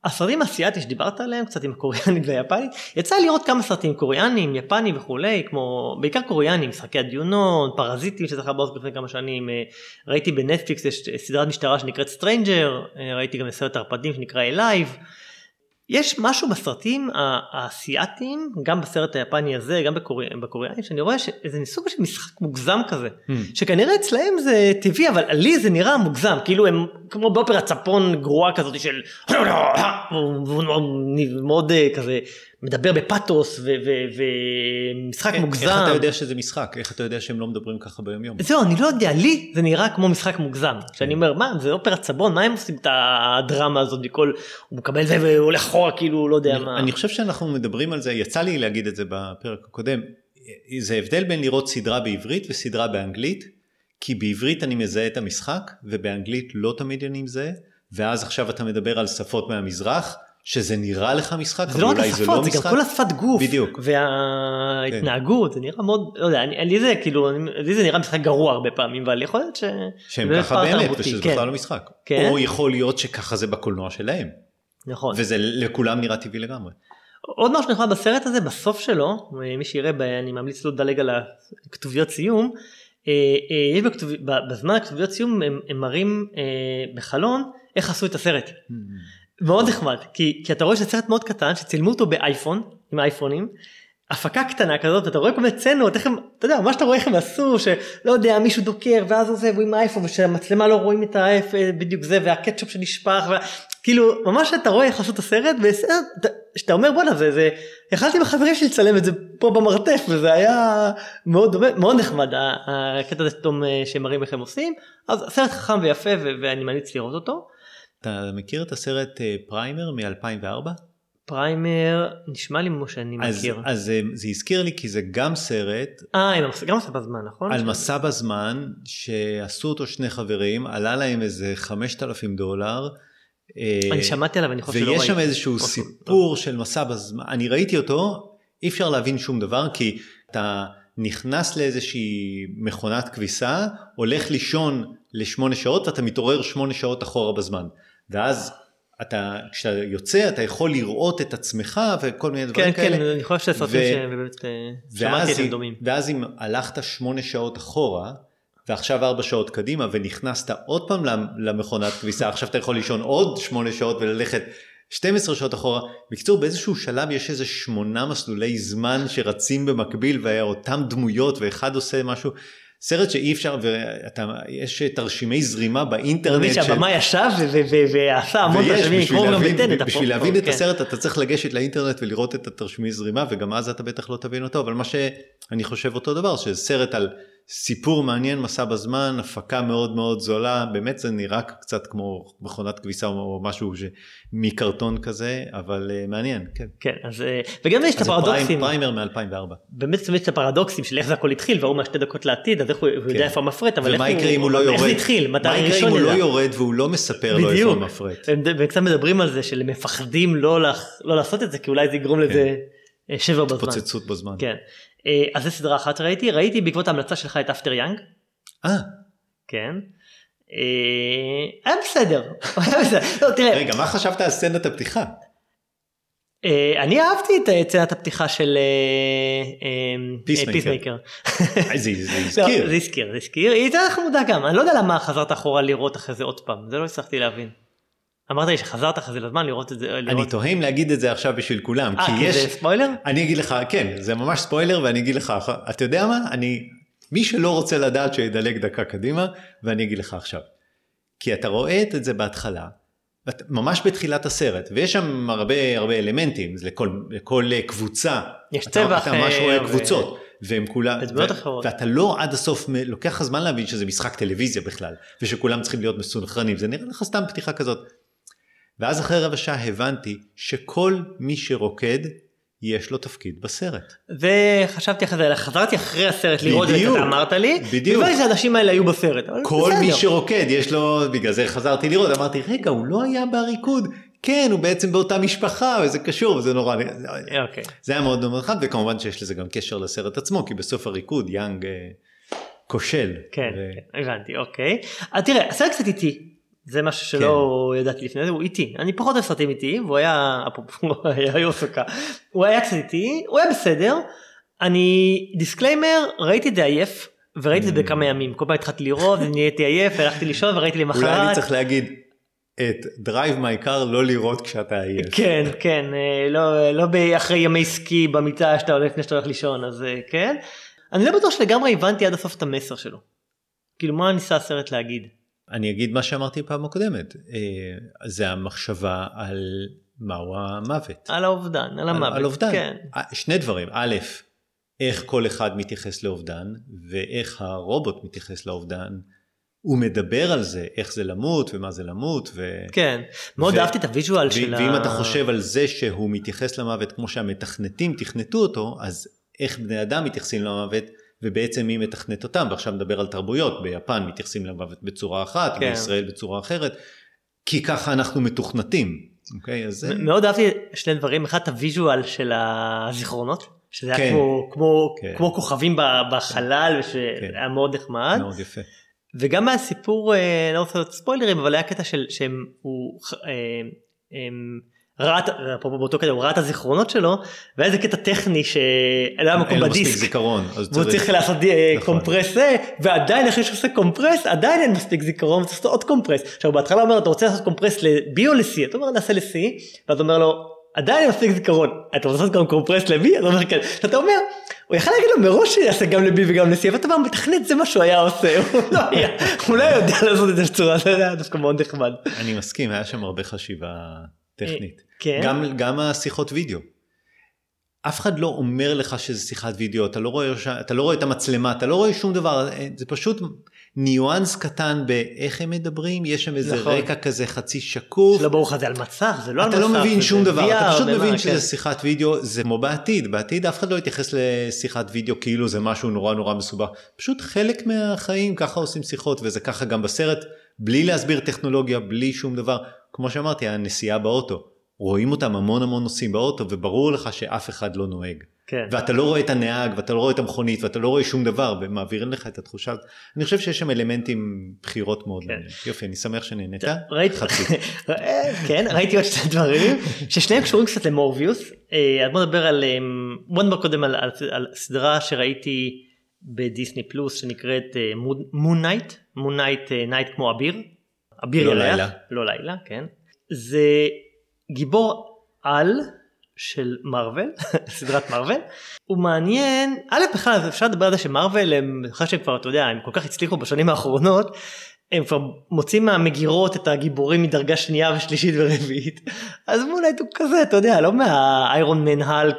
הסרטים האסייתיים שדיברת עליהם קצת עם הקוריאנית והיפנית יצא לי לראות כמה סרטים קוריאנים יפנים וכולי כמו בעיקר קוריאנים משחקי הדיונון פרזיטים שזכה באוסקר לפני כמה שנים אה, ראיתי בנטפליקס יש סדרת משטרה שנקראת Stranger אה, ראיתי גם סרט ערפדים שנקרא Alive יש משהו בסרטים האסייתיים, גם בסרט היפני הזה, גם בקורי... בקוריאנים, שאני רואה שזה סוג של משחק מוגזם כזה, mm. שכנראה אצלהם זה טבעי, אבל לי זה נראה מוגזם, כאילו הם כמו באופרת סבון גרועה כזאת של, מאוד אה, כזה מדבר בפתוס ומשחק כן, מוגזם. איך אתה יודע שזה משחק? איך אתה יודע שהם לא מדברים ככה ביום יום? זהו, אני לא יודע, לי זה נראה כמו משחק מוגזם. שאני אומר, מה, זה אופרת צבון, מה הם עושים את הדרמה הזאת מכל, הוא מקבל זה והוא הולך אחורה, כאילו, לא יודע מה. אני חושב שאנחנו מדברים על זה, יצא לי להגיד את זה בפרק הקודם, זה הבדל בין לראות סדרה בעברית וסדרה באנגלית, כי בעברית אני מזהה את המשחק, ובאנגלית לא תמיד אני מזהה, ואז עכשיו אתה מדבר על שפות מהמזרח. שזה נראה לך משחק, אבל לא אולי זה לא משחק. זה גם כל השפת גוף. בדיוק. וההתנהגות, כן. זה נראה מאוד, לא יודע, לי זה כאילו, לי זה נראה משחק גרוע הרבה פעמים, אבל יכול להיות ש... שהם ככה באמת, ושזה כן. בכלל לא משחק. כן. או יכול להיות שככה זה בקולנוע שלהם. נכון. וזה לכולם נראה טבעי לגמרי. עוד משהו נחמד בסרט הזה, בסוף שלו, מי שיראה, אני ממליץ לו לדלג על הכתוביות סיום, אה, אה, יש בכתוב, בזמן הכתוביות סיום הם, הם מראים אה, בחלון איך עשו את הסרט. Mm-hmm. מאוד נחמד כי, כי אתה רואה שזה סרט מאוד קטן שצילמו אותו באייפון עם אייפונים הפקה קטנה כזאת אתה רואה כל מיני צנות איך הם אתה יודע מה שאתה רואה איך הם עשו שלא יודע מישהו דוקר ואז הוא זה והוא עם האייפון ושהמצלמה לא רואים את האייפ בדיוק זה והקטשופ שנשפך כאילו ממש אתה רואה איך עשו את הסרט וסרט שאתה אומר בואנה זה זה יכלתי עם החברים שלי לצלם את זה פה במרתף וזה היה מאוד מאוד נחמד הקטע הזה אה, שמראים איך הם עושים אז סרט חכם ויפה ואני ממליץ לראות אותו. אתה מכיר את הסרט אה, פריימר מ-2004? פריימר נשמע לי כמו שאני אז, מכיר. אז אה, זה הזכיר לי כי זה גם סרט. אה, גם מסע בזמן, נכון? על מסע בזמן שעשו אותו שני חברים, עלה להם איזה 5,000 דולר. אה, אני שמעתי עליו, אני חושב שלא ראיתי. ויש שם איזשהו אוקיי, סיפור טוב. של מסע בזמן, אני ראיתי אותו, אי אפשר להבין שום דבר כי אתה נכנס לאיזושהי מכונת כביסה, הולך לישון לשמונה שעות ואתה מתעורר שמונה שעות אחורה בזמן. ואז אתה, כשאתה יוצא אתה יכול לראות את עצמך וכל מיני דברים כן, כאלה. כן, כן, אני חושב שזה סרטים שבאמת אה, שמעתי את זה דומים. ואז אם הלכת שמונה שעות אחורה, ועכשיו ארבע שעות קדימה ונכנסת עוד פעם למכונת כביסה, עכשיו אתה יכול לישון עוד שמונה שעות וללכת 12 שעות אחורה. בקיצור, באיזשהו שלב יש איזה שמונה מסלולי זמן שרצים במקביל ואותם דמויות ואחד עושה משהו. סרט שאי אפשר, ויש תרשימי זרימה באינטרנט. שהבמה ישב ועשה המון תרשימים, כמו גם בטנט. בשביל להבין את כן. הסרט אתה צריך לגשת לאינטרנט ולראות את התרשימי זרימה, וגם אז אתה בטח לא תבין אותו, אבל מה שאני חושב אותו דבר, שזה סרט על סיפור מעניין, מסע בזמן, הפקה מאוד מאוד זולה, באמת זה נראה קצת כמו מכונת כביסה או משהו ש... מקרטון כזה, אבל uh, מעניין, כן. כן, אז, uh, וגם יש את הפרדוקסים. זה פריימר מ-2004. באמת יש את הפרדוקסים של איך זה הכל התחיל, והוא מהשתי דקות לעתיד, אז איך הוא, כן. יודע איפה המפרט, אבל איך, הוא, הוא לא יורד, איך זה התחיל, מתי הראשון מה יקרה אם הוא לא יורד והוא לא מספר לו איפה המפרט. והם קצת מדברים על זה של מפחדים לא, לא לעשות את זה, כי אולי זה יגרום כן. לזה אה, שבר בזמן. התפוצצות בזמן. כן. אז זו סדרה אחת ראיתי, ראיתי בעקבות ההמלצה שלך את אפטר יאנג. אה. כן. אה, היה בסדר. לא, רגע, מה חשבת על סצנת הפתיחה? אה, אני אהבתי את סצנת הפתיחה של Peacemaker. זה הזכיר. לא, זה הזכיר, זה הזכיר. היא הייתה חמודה גם, אני לא יודע למה חזרת אחורה לראות אחרי זה עוד פעם, זה לא הצלחתי להבין. אמרת לי שחזרת אחרי זה לזמן לראות את זה. אני תוהה אם להגיד את זה עכשיו בשביל כולם. אה, כי זה ספוילר? אני אגיד לך, כן, זה ממש ספוילר ואני אגיד לך, אתה יודע מה? אני מי שלא רוצה לדעת שידלג דקה קדימה, ואני אגיד לך עכשיו. כי אתה רואה את זה בהתחלה, ממש בתחילת הסרט, ויש שם הרבה הרבה אלמנטים, לכל, לכל קבוצה. יש צבע אחר. אתה ממש רואה קבוצות. והם כולם, ו- ואתה לא עד הסוף לוקח לך זמן להבין שזה משחק טלוויזיה בכלל, ושכולם צריכים להיות מסונכרנים, זה נראה לך סתם פתיחה כזאת. ואז אחרי רבע שעה הבנתי שכל מי שרוקד יש לו תפקיד בסרט. וחשבתי אחרי זה, חזרתי אחרי הסרט לראות את זה, אתה אמרת לי, בדיוק, והבנתי שהאנשים האלה היו בסרט, כל בסדר. מי שרוקד יש לו, בגלל זה חזרתי לראות, אמרתי רגע הוא לא היה בריקוד, כן הוא בעצם באותה משפחה וזה קשור וזה נורא, okay. אוקיי. זה היה מאוד מאוד חד וכמובן שיש לזה גם קשר לסרט עצמו כי בסוף הריקוד יאנג אה, כושל. כן, ו... כן, הבנתי, אוקיי. אז תראה, הסרט קצת איטי, זה משהו שלא כן. ידעתי לפני זה, הוא איטי, אני פחות אוהב סרטים איטי, והוא היה, אפרופו, היה יוסקה, הוא היה קצת איטי, הוא היה בסדר, אני, disclaimer, ראיתי את זה עייף, וראיתי את זה mm. בכמה ימים, כל פעם התחלתי לראות, נהייתי עייף, הלכתי לישון וראיתי למחרת. אולי אני צריך להגיד, את Drive My Car לא לראות כשאתה עייף. כן, כן, אה, לא, לא אחרי ימי סקי במיטה שאתה הולך לפני שאתה הולך לישון, אז אה, כן. אני לא בטוח שלגמרי הבנתי עד הסוף את המסר שלו. כאילו מה ניסה הסרט להגיד. אני אגיד מה שאמרתי פעם הקודמת, אה, זה המחשבה על מהו המוות. על האובדן, על המוות, על אובדן. כן. אה, שני דברים, א', איך כל אחד מתייחס לאובדן, ואיך הרובוט מתייחס לאובדן. הוא מדבר על זה, איך זה למות ומה זה למות. ו... כן, מאוד ו... אהבתי את ה visual של ה... ואם אתה חושב על זה שהוא מתייחס למוות כמו שהמתכנתים תכנתו אותו, אז איך בני אדם מתייחסים למוות ובעצם מי מתכנת אותם, ועכשיו נדבר על תרבויות, ביפן מתייחסים למוות בצורה אחת, כן. בישראל בצורה אחרת, כי ככה אנחנו מתוכנתים. אוקיי, אז... מאוד אהבתי שני דברים, אחד ה visual של הזיכרונות, שזה כן, היה כמו, כמו, כן. כמו כוכבים בחלל, ושהיה כן. מאוד נחמד. מאוד יפה. וגם מהסיפור, אה, לא רוצה להיות ספוילרים, אבל היה קטע של שהם, הוא, אה, הם, ראה, באותו קטע הוא ראה את הזיכרונות שלו והיה איזה קטע טכני שלא היה מקום בדיסק. אין מספיק זיכרון. והוא צריך לעשות אה, נכון. compress זה ועדיין אחרי שהוא עושה compress עדיין אין מספיק זיכרון צריך לעשות עוד compress. עכשיו בהתחלה הוא אומר אתה רוצה לעשות compress ל-B או ל-C? אתה אומר נעשה ל-C ואז אומר לו עדיין אין מספיק זיכרון. אתה רוצה לעשות גם קומפרס ל-B? אתה אומר כן. אתה אומר הוא יכל להגיד לו מראש שיעשה גם ל-B וגם ל-C אבל אתה אומר מתכנת זה מה שהוא היה עושה הוא לא יודע לעשות את זה בצורה זה היה דווקא מאוד נחמד. אני מסכים היה שם הרבה חשיבה. טכנית. אה, כן. גם, גם השיחות וידאו. אף אחד לא אומר לך שזה שיחת וידאו, אתה לא, רואה, אתה לא רואה את המצלמה, אתה לא רואה שום דבר, אה, זה פשוט ניואנס קטן באיך הם מדברים, יש שם איזה נכון. רקע כזה חצי שקוף. לא ברור לך זה על מסך, זה לא על מסך. אתה לא מבין שום דבר, אתה פשוט מבין כן. שזה שיחת וידאו, זה כמו בעתיד, בעתיד אף אחד לא יתייחס לשיחת וידאו כאילו זה משהו נורא נורא מסובך, פשוט חלק מהחיים, ככה עושים שיחות וזה ככה גם בסרט, בלי להסביר טכנולוגיה, בלי שום דבר. כמו שאמרתי, הנסיעה באוטו. רואים אותם המון המון נוסעים באוטו וברור לך שאף אחד לא נוהג. כן. ואתה לא רואה את הנהג ואתה לא רואה את המכונית ואתה לא רואה שום דבר ומעבירים לך את התחושה. אני חושב שיש שם אלמנטים בחירות מאוד כן. יופי אני שמח שנהנית. ראיתי, כן ראיתי עוד שני דברים ששניהם קשורים קצת למורביוס. אה, אז בוא נדבר על אה, בוא נדבר קודם על, על, על סדרה שראיתי בדיסני פלוס שנקראת Moon Knight Moon Knight Knight כמו אביר. אביר לא ירח, לילה. לא לילה, כן. זה גיבור על של מארוול, סדרת מארוול. הוא מעניין, א' בכלל אפשר לדבר על זה שמארוול הם, אחרי שהם כבר, אתה יודע, הם כל כך הצליחו בשנים האחרונות, הם כבר מוצאים מהמגירות את הגיבורים מדרגה שנייה ושלישית ורביעית. אז Moon Knight הוא כזה, אתה יודע, לא מה Iron Man Hulk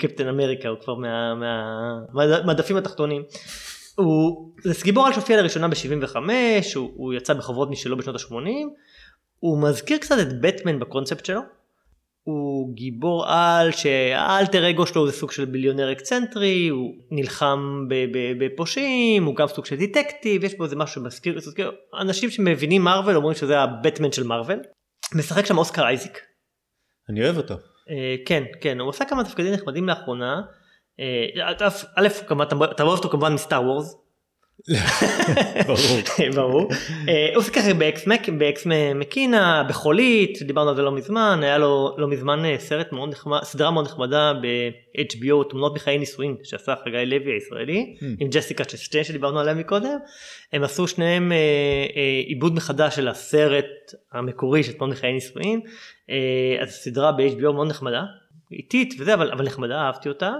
Captain America, הוא כבר מהמדפים התחתונים. הוא, זה גיבור על שהופיע לראשונה ב-75, הוא, הוא יצא בחוברות משלו בשנות ה-80, הוא מזכיר קצת את בטמן בקונספט שלו. הוא גיבור על שהאלטר אגו שלו זה סוג של billionaire אקצנטרי, הוא נלחם בפושעים, הוא גם סוג של detective, יש פה איזה משהו שמזכיר, אנשים שמבינים מרוויל אומרים שזה הבטמן של מרוויל. משחק שם אוסקר אייזיק. אני אוהב אותו. אה, כן, כן, הוא עושה כמה תפקידים נחמדים לאחרונה. אה, א', אתה אוהב אותו כמובן מ Star Wars. ברור. ברור. אה, הוא שיחק ב Ex Machina, בחולית, דיברנו על זה לא מזמן, היה לו לא מזמן סרט מאוד נחמד, סדרה מאוד נחמדה ב-HBO, תמונות מחיי נישואין, שעשה חגי לוי הישראלי, hmm. עם ג'סיקה צ'סטיין שדיברנו עליה מקודם. הם עשו שניהם עיבוד מחדש של הסרט המקורי של תמונות מחיי נישואין. אז סדרה ב-HBO מאוד נחמדה, איטית וזה, אבל נחמדה, אהבתי אותה.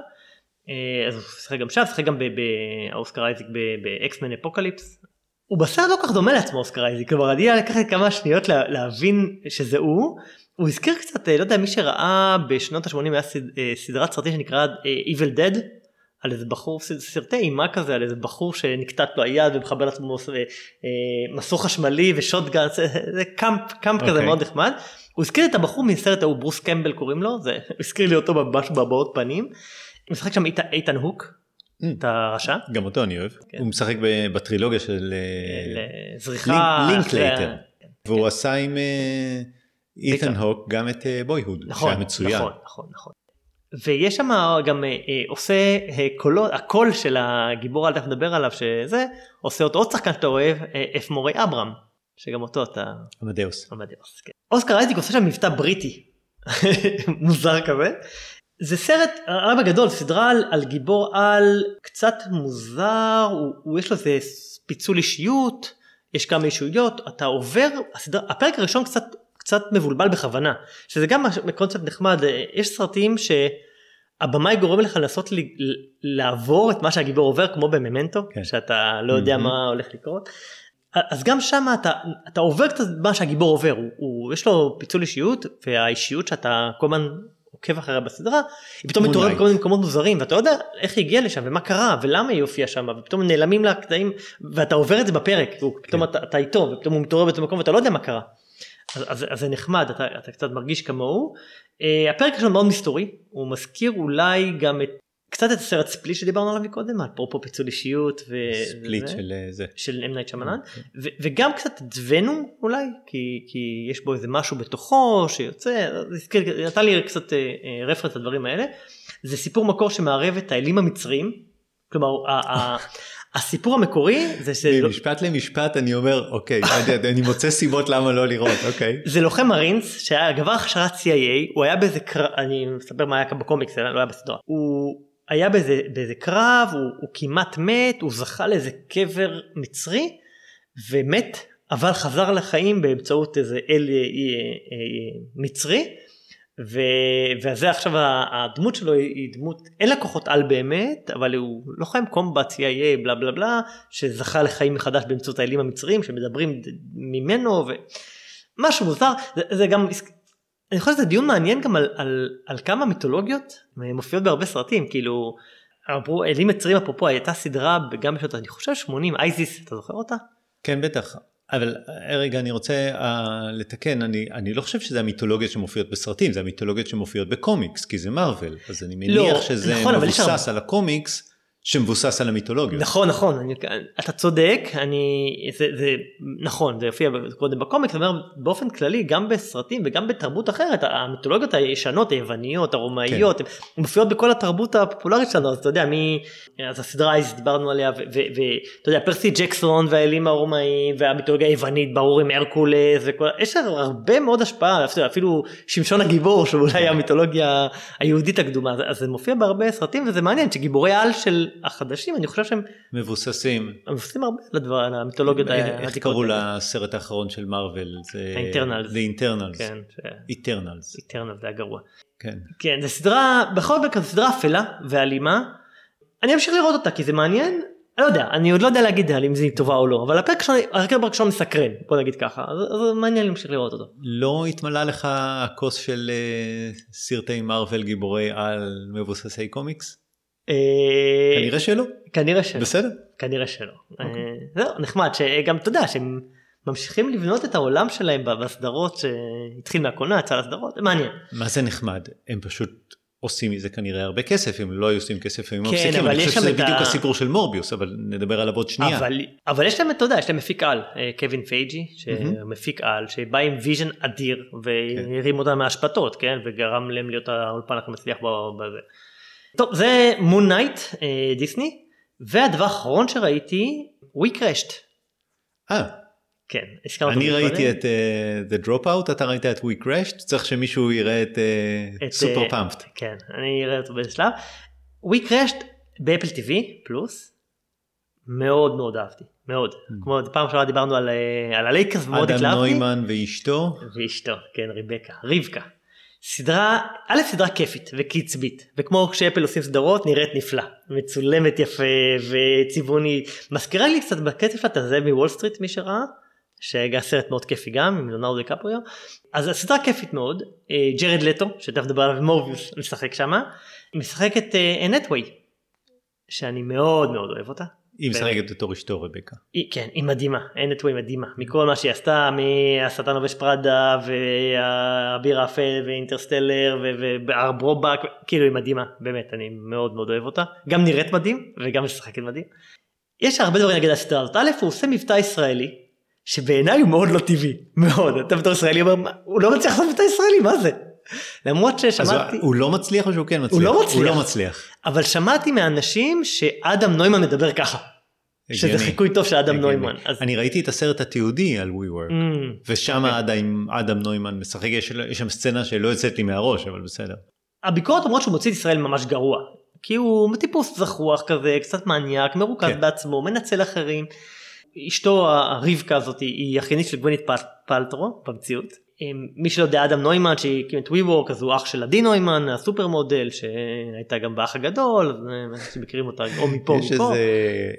אה, אז הוא שיחק גם שם, שיחק גם באוסקר אייזיק ב X-Men Apocalypse. הוא בסרט לא כל כך דומה לעצמו אוסקר אייזיק, כלומר אני לקחתי כמה שניות להבין שזה הוא. הוא הזכיר קצת, אה, לא יודע, מי שראה בשנות ה-80 היה אה, סדרת סרטים שנקרא Evil Dead, על איזה בחור, סרטי אימה כזה, על איזה בחור שנקטע לו היד ומחבר לעצמו מסור חשמלי ו shotgun, זה camp, camp okay. כזה אוקיי. מאוד נחמד. הוא הזכיר את הבחור מסרט ההוא, ברוס קמבל קוראים לו, זה הזכיר לי אותו ממש בהבעות פנים. משחק שם איתן הוק, mm. את הרשע. גם אותו אני אוהב. כן. הוא משחק בטרילוגיה של אה, זריחה. לינקלייטר. והוא עשה עם אה, איתן הוק גם את Boyhood, נכון, שהיה מצוין. נכון, נכון, נכון. ויש שם גם עושה קולות, הקול של הגיבור אל תכף נדבר עליו שזה, עושה אותו עוד שחקן שאתה אוהב, אפ מורי אברהם, שגם אותו אתה... עמדאוס. עמדאוס, כן. אוסקר אייזיק עושה שם מבטא בריטי, מוזר כזה. זה סרט, הרב הגדול, סדרה על, על גיבור על קצת מוזר, הוא, הוא יש לו איזה פיצול אישיות, יש כמה אישויות, אתה עובר, הסדרה, הפרק הראשון קצת, קצת מבולבל בכוונה, שזה גם קונספט נחמד, יש סרטים שהבמאי גורם לך לנסות ל, לעבור את מה שהגיבור עובר כמו בממנטו, כן. שאתה לא יודע mm-hmm. מה הולך לקרות. אז גם שם אתה, אתה עובר קצת מה שהגיבור עובר, הוא, הוא, יש לו פיצול אישיות והאישיות שאתה כל הזמן עוקב אחריה בסדרה, היא פתאום מתעוררת בכל מיני מקומות מוזרים ואתה לא יודע איך היא הגיעה לשם ומה קרה ולמה היא הופיעה שם ופתאום נעלמים לה קטעים ואתה עובר את זה בפרק פתאום כן. אתה, אתה איתו ופתאום הוא מתעורר באותו מקום ואתה לא יודע מה קרה. אז, אז, אז זה נחמד אתה, אתה קצת מרגיש כמוהו. Uh, הפרק שלנו מאוד מסתורי הוא מזכיר אולי גם את קצת את הסרט Split שדיברנו עליו מקודם, אפרופו פיצול אישיות. ו... Split של אה, זה. של אם נייט שאמאלן, וגם קצת את Venom אולי, כי, כי יש בו איזה משהו בתוכו שיוצא, נתן לי קצת reference אה, לדברים האלה. זה סיפור מקור שמערב את האלים המצריים, כלומר הסיפור המקורי זה ש... ממשפט למשפט אני אומר אוקיי אני מוצא סיבות למה לא לראות אוקיי. זה לוחם מרינס שהיה גבר הכשרת CIA הוא היה באיזה קרב אני מספר מה היה בקומיקס לא היה בסדרה הוא היה באיזה, באיזה קרב, הוא, הוא כמעט מת, הוא זכה לאיזה קבר מצרי, ומת, אבל חזר לחיים באמצעות איזה אל אה, אה, אה, מצרי, ו... וזה עכשיו הדמות שלו היא דמות, אין לה כוחות על באמת, אבל הוא לוחם קומבט CIA בלה בלה בלה, שזכה לחיים מחדש באמצעות האלים המצריים שמדברים ממנו, ומשהו מוזר, זה, זה גם אני חושב שזה דיון מעניין גם על, על, על כמה מיתולוגיות מופיעות בהרבה סרטים כאילו אמרו אלים מצרים אפרופו הייתה סדרה גם בשנות אני חושב 80 אייזיס אתה זוכר אותה? כן בטח אבל רגע אני רוצה uh, לתקן אני אני לא חושב שזה המיתולוגיות שמופיעות בסרטים זה המיתולוגיות שמופיעות בקומיקס כי זה מארוול אז אני מניח לא, שזה נכון, מבוסס על הקומיקס שמבוסס על המיתולוגיה. נכון נכון אני, אתה צודק אני זה, זה נכון זה יופיע קודם בקומיקס אומר באופן כללי גם בסרטים וגם בתרבות אחרת המיתולוגיות הישנות היווניות הרומאיות כן. הן מופיעות בכל התרבות הפופולרית שלנו אז אתה יודע מי אז הסדרה אייס דיברנו עליה ואתה יודע פרסי ג'קסון והאלים הרומאים והמיתולוגיה היוונית ברור עם הרקולס וכל יש הרבה מאוד השפעה אפילו שמשון הגיבור שאולי המיתולוגיה היהודית הקדומה אז זה מופיע בהרבה סרטים וזה מעניין שגיבורי על של החדשים אני חושב שהם מבוססים. מבוססים הרבה על הדבר על המיתולוגיות איך קראו לסרט האחרון של מארוול זה ה Eternals Eternals כן Eternals Eternals זה היה גרוע. כן. כן זה סדרה בכל מקרה סדרה אפלה ואלימה. אני אמשיך לראות אותה כי זה מעניין. אני לא יודע אני עוד לא יודע להגיד אם זה טובה או לא אבל הפרק הראשון מסקרן בוא נגיד ככה. אז, מעניין להמשיך לראות אותו. לא התמלא לך הכוס של uh, סרטי מארוול גיבורי על מבוססי קומיקס? אה, כנראה שלא. כנראה שלא. בסדר. כנראה שלא. אוקיי. אה, זהו, נחמד, שגם אתה יודע שהם ממשיכים לבנות את העולם שלהם בסדרות שהתחיל מהקולנוע, יצא לסדרות, זה מעניין. מה זה נחמד? הם פשוט עושים מזה כנראה הרבה כסף, אם לא היו עושים כסף הם כן, מפסיקים. אני חושב שזה בדיוק ה- הסיפור של מורביוס, אבל נדבר עליו עוד שנייה. אבל, אבל יש להם, אתה יודע, יש להם מפיק על, אה, קווין פייגי, שמפיק על, שבא עם vision אדיר, והרים אותם מהאשפתות, כן, וגרם להם להיות האולפן הכי מצליח בזה. טוב, זה Moon Knight, דיסני, והדבר האחרון שראיתי, We Crashed. אה, כן, הזכרנו אני ראיתי. את uh, The Dropout, אתה ראית את We Crashed, צריך שמישהו יראה את סופר אה, Pumped. כן, אני אראה אותו באיזה שלב. We Crashed ב Apple TV Plus, מאוד מאוד אהבתי, מאוד. כמו פעם שעברה דיברנו על, אה, הלייקרס ומאוד Mm. אדם התלהבתי. נוימן ואשתו, ואשתו, כן, ריבקה, רבקה. סדרה, א' סדרה כיפית וקצבית, וכמו כשאפל עושים סדרות נראית נפלא, מצולמת יפה וצבעונית, מזכירה לי קצת בקצב שלה את הזאב מוול סטריט מי שראה, שהיה סרט מאוד כיפי גם עם לאונרדו דיקפריו, אז הסדרה כיפית מאוד, אה, ג'רד לטו, שתכף נדבר עליו, מורביוס משחק שמה, משחק את אן האת'ווי, שאני מאוד מאוד אוהב אותה. היא. משחקת בתור אשתו רבקה. היא, כן, היא מדהימה, אנטווי מדהימה, מכל מה שהיא עשתה, מהשטן לובש פראדה, והאביר האפל, ואינטרסטלר, והברובק, כאילו היא מדהימה, באמת, אני מאוד מאוד אוהב אותה, גם נראית מדהים, וגם משחקת מדהים. יש הרבה דברים על הסדרה הזאת, א', הוא עושה מבטא ישראלי, שבעיניי הוא מאוד לא טבעי, מאוד, אתה בתור ישראלי אומר, "מה, הוא לא מצליח לעשות מבטא ישראלי, מה זה? למרות אז ששמעתי, הוא לא מצליח או שהוא כן מצליח? הוא לא מצליח. הוא לא מצליח. אבל שמעתי מאנשים שאדם נוימן מדבר ככה, שזה הגיוני. חיקוי טוב של אדם הגיוני. נוימן. אז- אני ראיתי את הסרט התיעודי על WeWork, Mm. ושם אדם אדם נוימן משחק, יש יש שם סצנה שלא יוצאת לי מהראש, אבל בסדר. הביקורת אומרות שהוא מוציא את ישראל ממש גרוע. כי הוא טיפוס זחוח כזה, קצת מניאק, מרוכז כן. בעצמו, מנצל אחרים. אשתו הרבקה הזאת היא אחיינית של גווינית פל- פלטרו במציאות. מי שלא יודע אדם נוימן שהקים את WeWork אז הוא אח של עדי נוימן הסופר מודל שהייתה גם באח הגדול אה, שמכירים אותה או מפה או יש מפה. איזה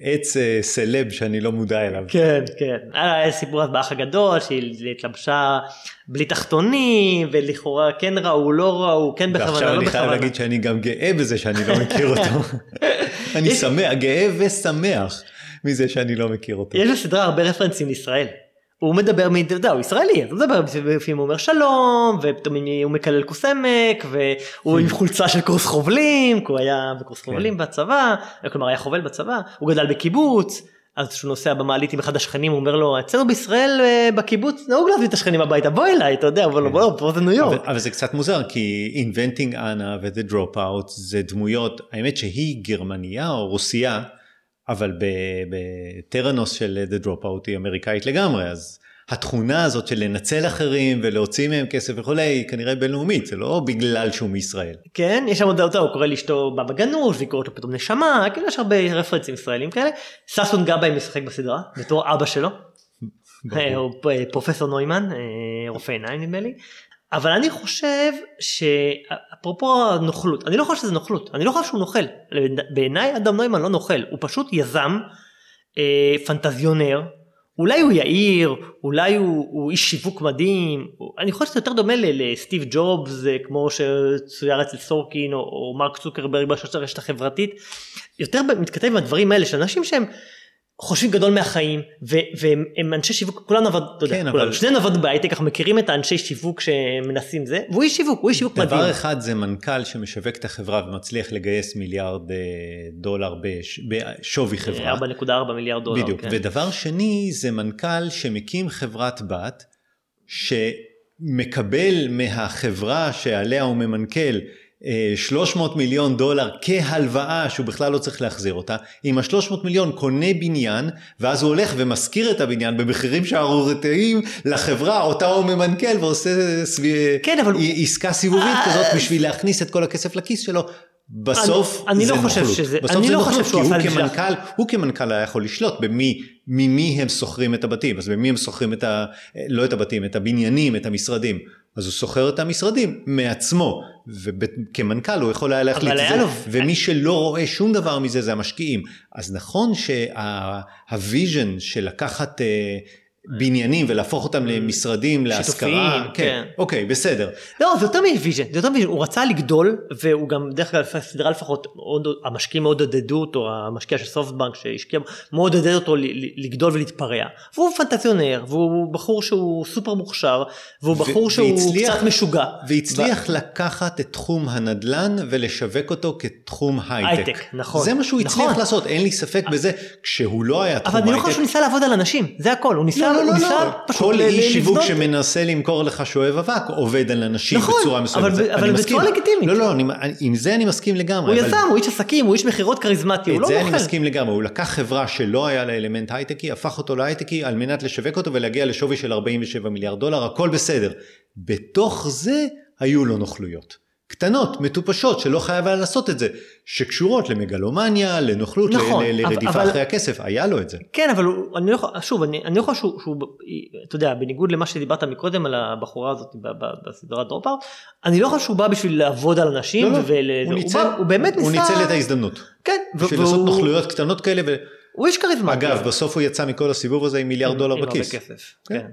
עץ אה, סלב שאני לא מודע אליו. כן כן היה סיפור אז באח הגדול שהיא התלבשה בלי תחתונים ולכאורה כן ראו לא ראו כן בכוונה ועכשיו לא אני חייב בכוונה. להגיד שאני גם גאה בזה שאני לא מכיר אותו. אני יש- שמח, גאה ושמח מזה שאני לא מכיר אותו. יש בסדרה הרבה רפרנסים לישראל. הוא מדבר, אתה יודע, הוא ישראלי, אז הוא מדבר בפעמים הוא אומר שלום, ופתאום הוא מקלל כוס עמק, והוא עם חולצה של קורס חובלים, כי הוא היה בקורס חובלים בצבא, כלומר היה חובל בצבא, הוא גדל בקיבוץ, אז כשהוא נוסע במעלית עם אחד השכנים, הוא אומר לו, אצלנו בישראל אה, בקיבוץ נהוג להביא את השכנים הביתה, בוא אליי, אתה יודע, אבל בוא, פה זה ניו יורק. אבל זה קצת מוזר כי Inventing Anna ו-The Dropout זה דמויות, האמת שהיא גרמניה או רוסייה, אבל בטרנוס של The Dropout היא אמריקאית לגמרי, אז התכונה הזאת של לנצל אחרים ולהוציא מהם כסף וכולי, היא כנראה בינלאומית, זה לא בגלל שהוא מישראל. כן, יש שם עוד אותו, הוא קורא לאשתו בבא גנוש, והיא קוראת לו פתאום נשמה, כאילו יש הרבה רפרנסים ישראלים כאלה. ששון גבאי משחק בסדרה, בתור אבא שלו. אה, הוא פ- פרופסור נוימן, אה, רופא עיניים נדמה לי. אבל אני חושב שאפרופו הנוכלות, אני לא חושב שזה נוכלות, אני לא חושב שהוא נוכל. בעיניי אדם נוימן לא נוכל, הוא פשוט יזם, אה, פנטזיונר, אולי הוא יאיר, אולי הוא, הוא איש שיווק מדהים, אני חושב שזה יותר דומה לסטיב ג'ובס, אה, כמו שצויר אצל סורקין, או, או מרק צוקרברג ברשת החברתית, יותר מתכתב עם הדברים האלה של אנשים שהם חושבים גדול מהחיים ו- והם הם אנשי שיווק כולנו עבד, אתה כן, אבל- שנינו עבדנו בהייטק אנחנו מכירים את האנשי שיווק שמנסים זה והוא איש שיווק הוא איש שיווק מדהים. דבר אחד זה מנכ"ל שמשווק את החברה ומצליח לגייס מיליארד אה, דולר בש- בשווי חברה. 4.4 מיליארד דולר. בדיוק. כן. ודבר שני זה מנכ"ל שמקים חברת בת שמקבל מהחברה שעליה הוא ממנכ"ל אה, 300 מיליון דולר כהלוואה שהוא בכלל לא צריך להחזיר אותה, עם ה-300 מיליון קונה בניין ואז הוא הולך ומשכיר את הבניין במחירים שערורתיים לחברה אותה הוא ממנכ"ל ועושה סביב... כן, אבל- עסקה סיבובית אה, כזאת בשביל להכניס את כל הכסף לכיס שלו. בסוף אני זה לא חושב נוכלות. שזה- בסוף אני זה לא נוכלות, חושב כי הוא זה כמנכ"ל, הוא כמנכ"ל היה יכול לשלוט במי, ממי הם שוכרים את הבתים, אז ממי הם שוכרים את ה... לא את הבתים, את הבניינים, את המשרדים. אז הוא שוכר את המשרדים מעצמו, וכמנכ"ל הוא יכול היה להחליט את זה, לו- ומי שלא רואה שום דבר מזה זה המשקיעים. אז נכון שה vision של לקחת אה, בניינים ולהפוך אותם למשרדים, להשכרה. שיתופיים, כן. אוקיי, בסדר. לא, זה יותר מ vision, זה יותר מ vision, הוא רצה לגדול, והוא גם, דרך אגב, הסדרה לפחות, מאוד, המשקיעים מאוד עודדו אותו, המשקיע של סופטבנק שהשקיע, מאוד עודד אותו לגדול ולהתפרע. והוא פנטזיונר, והוא בחור שהוא סופר מוכשר, והוא בחור ו- שהוא והצליח- קצת משוגע. והצליח לקחת את תחום הנדל"ן ולשווק אותו כתחום הייטק. הייטק, נכון. זה מה שהוא הצליח נכון. לעשות, אין לי ספק בזה. כשהוא לא היה תחום אבל אני לא הייטק... חושב שהוא ניסה לעבוד על אנשים, זה הכל, הוא ניסה, לא, לא, הוא לא, לא. פשוט כל ל- איש שיווק לבנות- שמנסה למכור לך שואב אבק עובד על אנשים נכון, בצורה מסוימת. אבל- זה- אבל אני בצורה. לגיטימית. לא, לא, אני- עם זה אני מסכים לגמרי. הוא אבל יזם, הוא איש עסקים, הוא איש מכירות כריזמטי, הוא את לא זה אני מוכר. מסכים לגמרי, הוא לקח חברה שלא היה לה אלמנט הייטקי, הפך אותו להייטקי על מנת לשווק אותו ולהגיע לשווי של 47 מיליארד דולר, הכל בסדר. בתוך זה היו לו נוכלויות. קטנות, מטופשות, שלא חייב היה לעשות את זה, שקשורות למגלומניה, לנוכלות, נכון, ל- לרדיפה אבל- אחרי הכסף, היה לו את זה. כן, אבל הוא, אני לא יכול, שוב, אני, אני לא יכול שהוא, שהוא, אתה יודע, בניגוד למה שדיברת מקודם על הבחורה הזאת בסדרת דרופארט, אני לא חושב שהוא בא בשביל לעבוד על אנשים, לא, לא, ול, הוא הוא, ניצל- בא, הוא באמת הוא ניסה, ניצל את ההזדמנות. כן, בשביל והוא- לעשות נוכלויות קטנות כאלה, ו- הוא איש כריזמטי. אגב, בסוף הוא יצא מכל הסיבוב הזה עם מיליארד דולר עם הרבה בכיס. כסף, כן.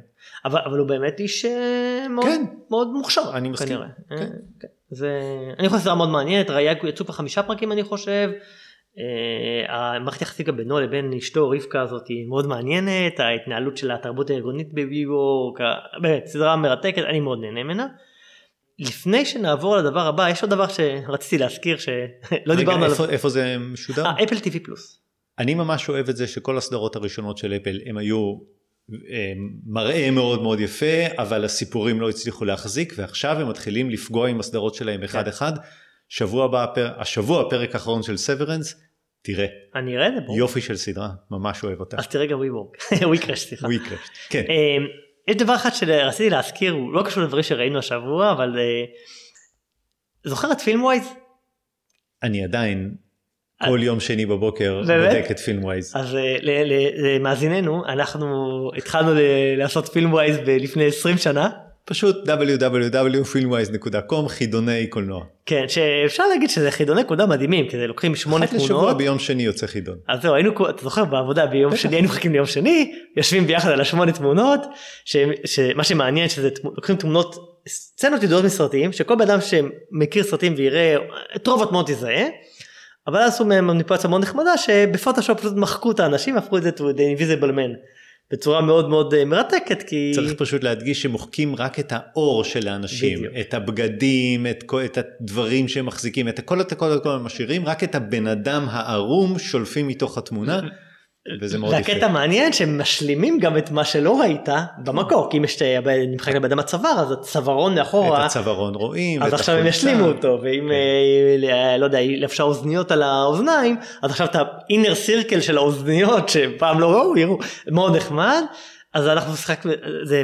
אבל, אבל הוא באמת איש אה, מאוד, כן. מאוד מוכשר, אני מסכים, כנראה. כן. אה, כן. זה, אני חושב שזו מאוד מעניינת, ראיה, יצאו פה חמישה פרקים אני חושב. אה, המערכת יחסית גם בינו לבין אשתו רבקה הזאת היא מאוד מעניינת, ההתנהלות של התרבות הארגונית בביבורק, באמת סדרה מרתקת, אני מאוד נהנה ממנה. לפני שנעבור לדבר הבא, יש עוד דבר שרציתי להזכיר שלא רגע, דיברנו עליו. איפה- איפה זה משודר? אפל טיווי פלוס. אני ממש אוהב את זה שכל הסדרות הראשונות של אפל הם היו מראה מאוד מאוד יפה אבל הסיפורים לא הצליחו להחזיק ועכשיו הם מתחילים לפגוע עם הסדרות שלהם אחד אחד. שבוע הבא, השבוע הפרק האחרון של סוורנס, תראה, אני אראה את זה, ברור. יופי של סדרה, ממש אוהב אותה. אז תראה גם וויבורק, WeCrashed סליחה. WeCrashed, כן. אה, יש דבר אחד שרציתי להזכיר, הוא לא קשור לדברים שראינו השבוע, אבל אה, זוכר את Filmwise? אני עדיין כל יום שני בבוקר? בודק את Filmwise. אז אה, למאזיננו, אנחנו התחלנו לעשות Filmwise ב- לפני 20 שנה. פשוט www.filmwise.com חידוני קולנוע. כן, שאפשר להגיד שזה חידוני נקודה מדהימים, כי זה לוקחים שמונה אחת לשבוע תמונות. ביום שני יוצא חידון. אז זהו, היינו, אתה זוכר בעבודה ביום שני, היינו מחכים ליום שני, יושבים ביחד על השמונה תמונות, שמה שמעניין שזה לוקחים תמונות, סצנות ידועות מסרטים, שכל בן אדם שמכיר סרטים ויראה את רוב התמונות יזהה, אבל אז עשו מהם מניפולציה מאוד נחמדה, שבפוטושופ פשוט מחקו את האנשים, הפכו את זה to the invisible man, בצורה מאוד מאוד אה, מרתקת, כי... צריך פשוט להדגיש שמוחקים רק את האור של האנשים, בדיוק. את הבגדים, את, כל, את הדברים שהם מחזיקים, את הכל, את הכל, את הכל הם משאירים, רק את הבן אדם הערום שולפים מתוך התמונה, וזה מאוד יפה. והקטע מעניין שהם משלימים גם את מה שלא ראית במקור, כי אם יש, אה, נמחק לבן אדם הצוואר, אז הצווארון את מאחורה, הצווארון רואים, אז עכשיו הם. ישלימו אותו, ואם, כן. אה, לא יודע, לבשה אוזניות על האוזניים, אז עכשיו את האינר סירקל של האוזניות שפעם לא ראו, יראו, מאוד נחמד. אז אנחנו משחק, זה,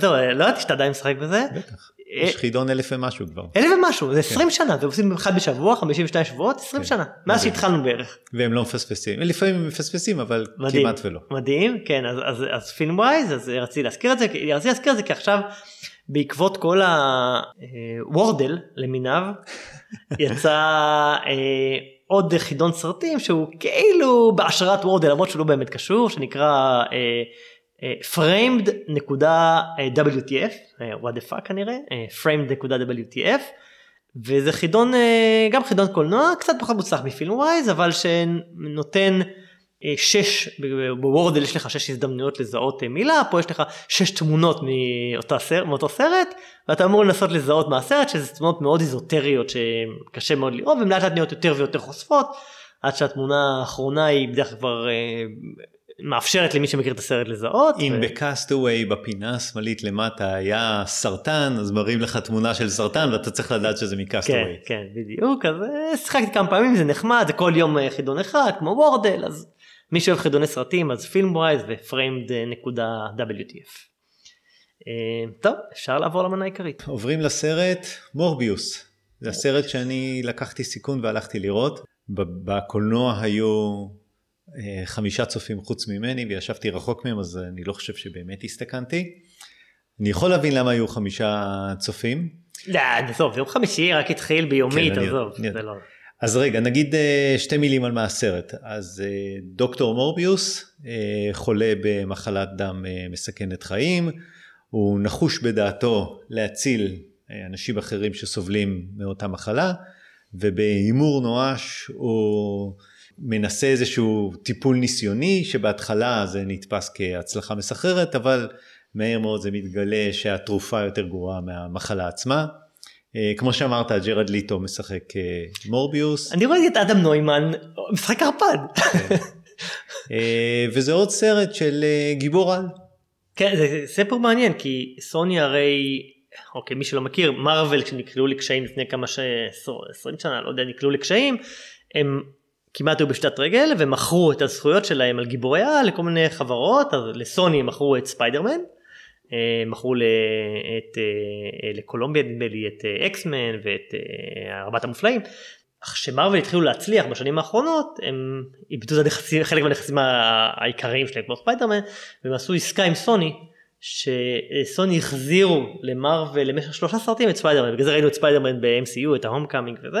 זהו, לא ידעתי שאתה עדיין משחק בזה. בטח, יש חידון אלף ומשהו כבר, אלף ומשהו, זה 20 שנה, זה עושים אחד בשבוע, 52 שבועות, 20 כן. שנה, מאז. שהתחלנו בערך. והם לא מפספסים, לפעמים הם מפספסים אבל. כמעט ולא. מדהים, כן, אז, אז, אז רציתי להזכיר את זה, רציתי להזכיר את זה כי עכשיו, בעקבות כל הוורדל למיניו, יצא אה, עוד חידון סרטים שהוא כאילו בהשראת וורדל, למרות שהוא לא באמת קשור, שנקרא אה, אה, framed.wtf, אה, what the fuck כנראה, אה, framed.wtf. וזה חידון אה, גם חידון קולנוע קצת פחות מוצלח מפילמווייז אבל שנותן אה, שש בוורדל יש לך שש הזדמנויות לזהות אה, מילה פה יש לך שש תמונות מאותה סרט, מאותו סרט ואתה אמור לנסות לזהות מהסרט שזה תמונות מאוד איזוטריות שקשה מאוד לראות והן לאט לאט נהיות יותר ויותר חושפות עד שהתמונה האחרונה היא בדרך כלל כבר אה, מאפשרת למי שמכיר את הסרט לזהות. אם ו- בקאסטווי בפינה השמאלית למטה היה סרטן אז מראים לך תמונה של סרטן ואתה צריך לדעת שזה כן, מקאסטווי. כן, בדיוק, אז אה, שיחקתי כמה פעמים, זה נחמד, זה כל יום אה, חידון אחד, כמו וורדל, אז מי שאוהב חידוני סרטים, אז פילמווייז ופריימד.wtf. אה, טוב, אפשר לעבור למנה העיקרית. עוברים לסרט מורביוס. זה הסרט שאני לקחתי סיכון והלכתי לראות. בקולנוע היו חמישה צופים חוץ ממני וישבתי רחוק מהם אז אני לא חושב שבאמת הסתכנתי. אני יכול להבין למה היו חמישה צופים. לא, עזוב, יום חמישי רק התחיל ביומית, כן, עזוב, אני- זה לא... אז רגע, נגיד אה, שתי מילים על מה הסרט. אז אה, דוקטור מורביוס אה, חולה במחלת דם מסכנת חיים, הוא נחוש בדעתו להציל אנשים אחרים שסובלים מאותה מחלה, ובהימור נואש הוא מנסה איזשהו טיפול ניסיוני, שבהתחלה זה נתפס כהצלחה מסחררת, אבל מהר מאוד זה מתגלה שהתרופה יותר גרועה מהמחלה עצמה. אה, כמו שאמרת ג'רד לטו משחק אה, מורביוס. אני רואה את אדם נוימן משחק ערפד. כן. אה, וזה עוד סרט של גיבור על. כן זה סיפור מעניין כי סוני הרי אוקיי מי שלא מכיר מרוויל כשנקלעו לקשיים לפני כמה ש... 20 שנה לא יודע נקלעו לקשיים הם כמעט היו בפשיטת רגל ומכרו את הזכויות שלהם על גיבורי על לכל מיני חברות אז לסוני מכרו את ספיידרמן אה, מכרו את, אה, לקולומביה נדמה לי את אקסמן אה, ואת ארבעת המופלאים. אך כשמרוויל התחילו להצליח בשנים האחרונות הם איבדו את הנכסים, חלק מהנכסים העיקריים שלהם כמו ספיידרמן והם עשו עסקה עם סוני שסוני החזירו למרוויל למשך שלושה סרטים את ספיידרמן בגלל זה ראינו את ספיידרמן ב-MCU את ה Homecoming וזה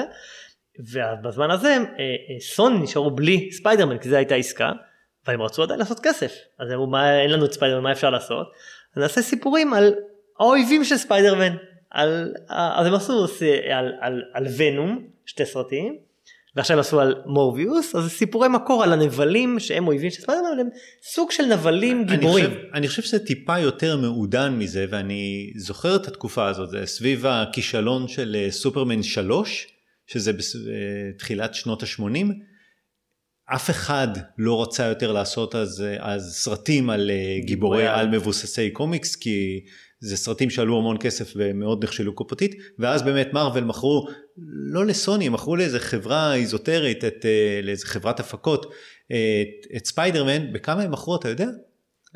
ובזמן הזה סוני נשארו בלי ספיידרמן כי זו הייתה עסקה והם רצו עדיין לעשות כסף אז אמרו מה אין לנו את ספיידרמן מה אפשר לעשות נעשה סיפורים על האויבים של ספיידרמן. על, אז הם עשו על, על, על ונום, שתי סרטים, ועכשיו הם עשו על מורביוס, אז סיפורי מקור על הנבלים שהם אויבים של ספיידרמן, הם סוג של נבלים גיבורים. אני חושב, אני חושב שזה טיפה יותר מעודן מזה, ואני זוכר את התקופה הזאת, זה סביב הכישלון של אה, סופרמן 3, שזה בתחילת שנות ה-80. אף אחד לא רצה יותר לעשות אז, אז סרטים על אה, גיבורי על מבוססי קומיקס כי זה סרטים שעלו המון כסף ומאוד נכשלו קופתית ואז באמת מרוויל מכרו לא לסוני מכרו לאיזה חברה איזוטרית את, אה, לאיזה חברת הפקות את, את ספיידרמן בכמה הם מכרו אתה יודע?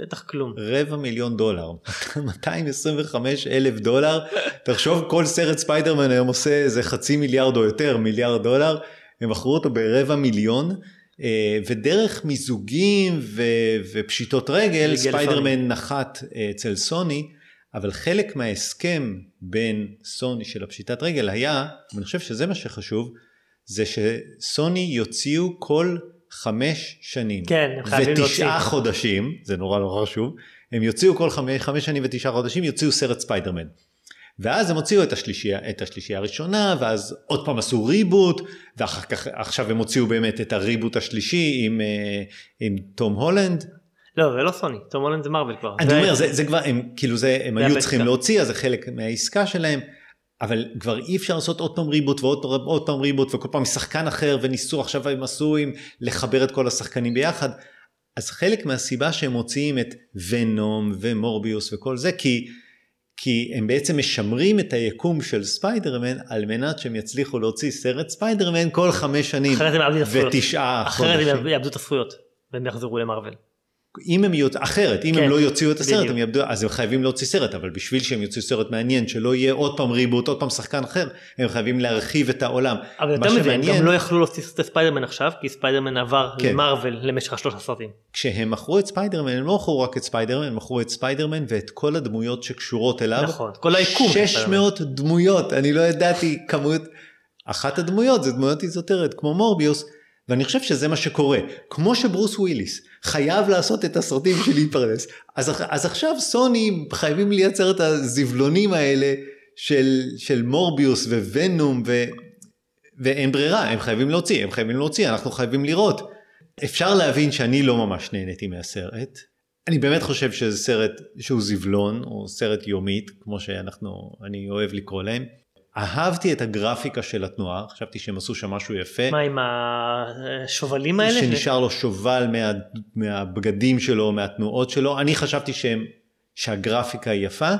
בטח כלום. רבע מיליון דולר. 225 אלף דולר. תחשוב כל סרט ספיידרמן היום עושה איזה חצי מיליארד או יותר מיליארד דולר. הם מכרו אותו ברבע מיליון. אה, ודרך מיזוגים ו, ופשיטות רגל ספיידרמן נחת אה, אצל סוני. אבל חלק מההסכם בין סוני של הפשיטת רגל היה ואני חושב שזה מה שחשוב זה שסוני יוציאו כל חמש שנים כן, ותשעה חודשים זה נורא נורא חשוב הם יוציאו כל חמש, חמש שנים ותשעה חודשים יוציאו סרט ספיידרמן. ואז הם הוציאו את השלישייה, את השלישייה הראשונה, ואז עוד פעם עשו ריבוט, ואחר כך, עכשיו הם הוציאו באמת את הריבוט השלישי עם, אה, עם תום הולנד. לא, זה לא סוני, תום הולנד זה מרוויל כבר. אני זה אומר, זה, זה כבר, הם כאילו זה, הם זה היו צריכים להוציא, אז זה חלק מהעסקה שלהם, אבל כבר אי אפשר לעשות עוד פעם ריבוט ועוד עוד פעם ריבוט, וכל פעם שחקן אחר, וניסו, עכשיו הם עשו עם לחבר את כל השחקנים ביחד. אז חלק מהסיבה שהם מוציאים את ונום ומורביוס וכל זה, כי כי הם בעצם משמרים את היקום של ספיידרמן על מנת שהם יצליחו להוציא סרט ספיידרמן כל חמש שנים ותשעה חודשים. אחרת הם יאבדו את הזכויות והם יחזרו למרוויל. אם הם יוצאו, אחרת, אם כן, הם לא יוציאו את הסרט, הם יאבדו, אז הם חייבים להוציא סרט, אבל בשביל שהם יוציאו סרט מעניין, שלא יהיה עוד פעם reboot, עוד פעם שחקן אחר, הם חייבים להרחיב את העולם. אבל יותר מזה, הם גם לא יכלו להוציא את ספיידרמן עכשיו, כי ספיידרמן עבר כן. למרוויל למשך השלושה סרטים. כשהם מכרו את ספיידרמן, הם לא מכרו רק את ספיידרמן, הם מכרו את ספיידרמן ואת כל הדמויות שקשורות אליו. נכון, כל היקום. 600 דמויות, אני לא ידעתי כמות, אחת הדמויות זה דמויות איזוטריות כמו מורביוס. ואני חושב שזה מה שקורה. כמו שברוס וויליס חייב לעשות את הסרטים של להתפרנס, אז, אז עכשיו סוני חייבים לייצר את הזבלונים האלה של, של מורביוס וונום ו, ואין ברירה, הם חייבים להוציא, הם חייבים להוציא, אנחנו חייבים לראות. אפשר להבין שאני לא ממש נהניתי מהסרט. אני באמת חושב שזה סרט שהוא זבלון, או סרט יומית, כמו שאנחנו, אני אוהב לקרוא להם. אהבתי את הגרפיקה של התנועה, חשבתי שהם עשו שם משהו יפה. מה עם השובלים האלה? שנשאר לו שובל מה, מהבגדים שלו, מהתנועות שלו. אני חשבתי שהם, שהגרפיקה היא יפה.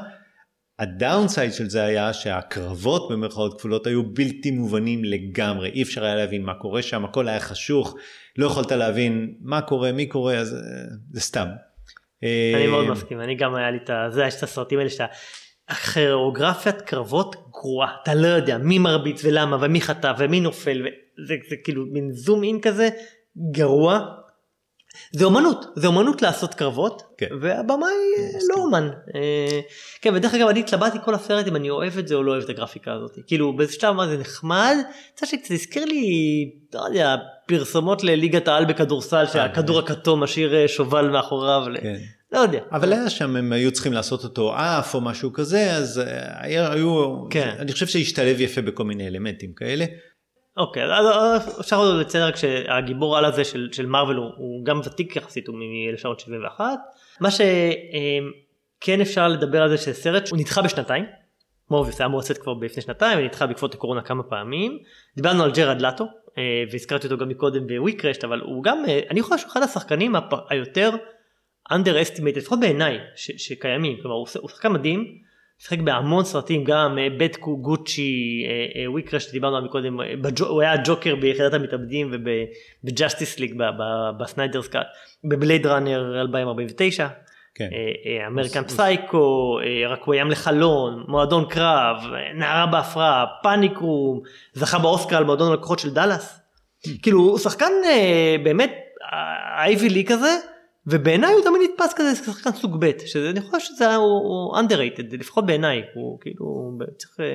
הדאונסייד של זה היה שהקרבות במרכאות כפולות היו בלתי מובנים לגמרי, אי אפשר היה להבין מה קורה שם, הכל היה חשוך, לא יכולת להבין מה קורה, מי קורה, אז אה, זה סתם. אני מאוד אה, מסכים, אני גם היה לי את, זה, יש את הסרטים האלה שאתה הכיאוגרפיית קרבות גרועה, אתה לא יודע מי מרביץ ולמה ומי חטא ומי נופל, וזה זה כאילו מין זום אין כזה גרוע. זה אומנות, זה אומנות לעשות קרבות, כן. והבמאי אה, מסכים. לא אומן. אה, כן, ודרך אגב, אני התלבטתי כל הסרט אם אני אוהב את זה או לא אוהב את הגרפיקה הזאת. כאילו, באיזה שלב מה זה נחמד, מצד שני קצת הזכיר לי, לא יודע, פרסומות לליגת העל בכדורסל, שהכדור הכתום משאיר אה, שובל מאחוריו, כן. לא יודע. אבל היה שם, הם היו צריכים לעשות אותו עף או משהו כזה, אז אה, היה- היו, כן. אני חושב שהשתלב יפה בכל מיני אלמנטים כאלה. אוקיי, אז אפשר עוד לציין רק שהגיבור על הזה של, של מארוול הוא, הוא גם ותיק יחסית, הוא מ-1971. מה שכן אפשר לדבר על זה שסרט הוא נדחה בשנתיים. מורביוס היה אמור לצאת כבר לפני שנתיים ונדחה בעקבות הקורונה כמה פעמים. דיברנו על ג'רד לטו אה, והזכרתי אותו גם מקודם ב WeCrashed אבל הוא גם אה, אני חושב שהוא אחד השחקנים היותר underestimated לפחות בעיניי ש- שקיימים כלומר הוא, הוא שחקן מדהים. שיחק בהמון סרטים גם אה, בבית גוצ'י אה, אה, WeCrashed שדיברנו עליו מקודם הוא היה ג'וקר ביחידת המתאבדים וב Justice League ב Snyder's Cut ב Blade Runner 2049 כן. American Psycho, רקוויאם לחלום, מועדון קרב, נערה בהפרעה, Panic Room, זכה באוסקר על מועדון הלקוחות של דאלאס. כאילו הוא שחקן באמת אייבי לי כזה, ובעיניי הוא תמיד נתפס כזה שחקן סוג ב', שאני חושב שזה הוא, underrated, לפחות בעיניי, הוא כאילו צריך, אה,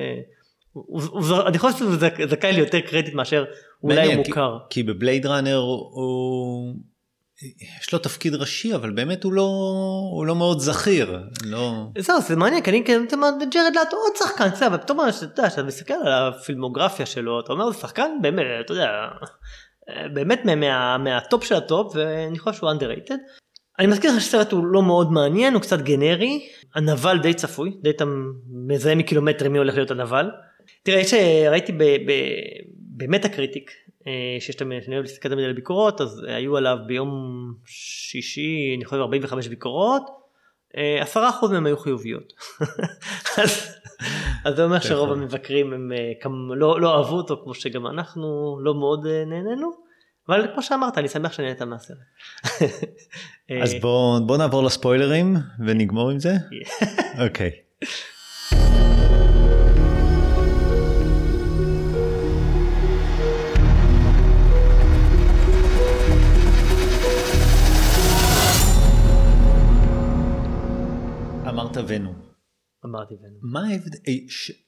הוא, הוא, הוא, אני חושב שהוא זכ- זכאי ליותר קרדיט מאשר אולי הוא כי- מוכר. כי ב Blade Runner הוא... יש לו תפקיד ראשי אבל באמת הוא לא הוא לא מאוד זכיר לא זהו זה מעניין כי אני כאילו ג'רד לאטו עוד שחקן בסדר, אבל פתאום אתה יודע שאתה מסתכל על הפילמוגרפיה שלו אתה אומר זה שחקן באמת אתה יודע באמת מה- מה- מהטופ של הטופ ואני חושב שהוא underrated. אני מזכיר לך שהסרט הוא לא מאוד מעניין הוא קצת גנרי הנבל די צפוי די אתה מזהה מקילומטרים מי הולך להיות הנבל. תראה יש ראיתי ב- ב- במטה קריטיק אה, שיש להם שאני אוהב להסתכל תמיד על הביקורות אז היו עליו ביום שישי אני חושב 45 ביקורות אה, עשרה אחוז מהם היו חיוביות. אז אז זה אומר שרוב. המבקרים הם אה, לא לא אהבו אותו כמו שגם אנחנו לא מאוד אה, נהנינו. אבל כמו שאמרת אני שמח שנהנית מהסרט. אז בוא בוא נעבור לספוילרים ונגמור עם זה אוקיי. אמרת ונום. אמרתי ונום. מה ההבדל? אה,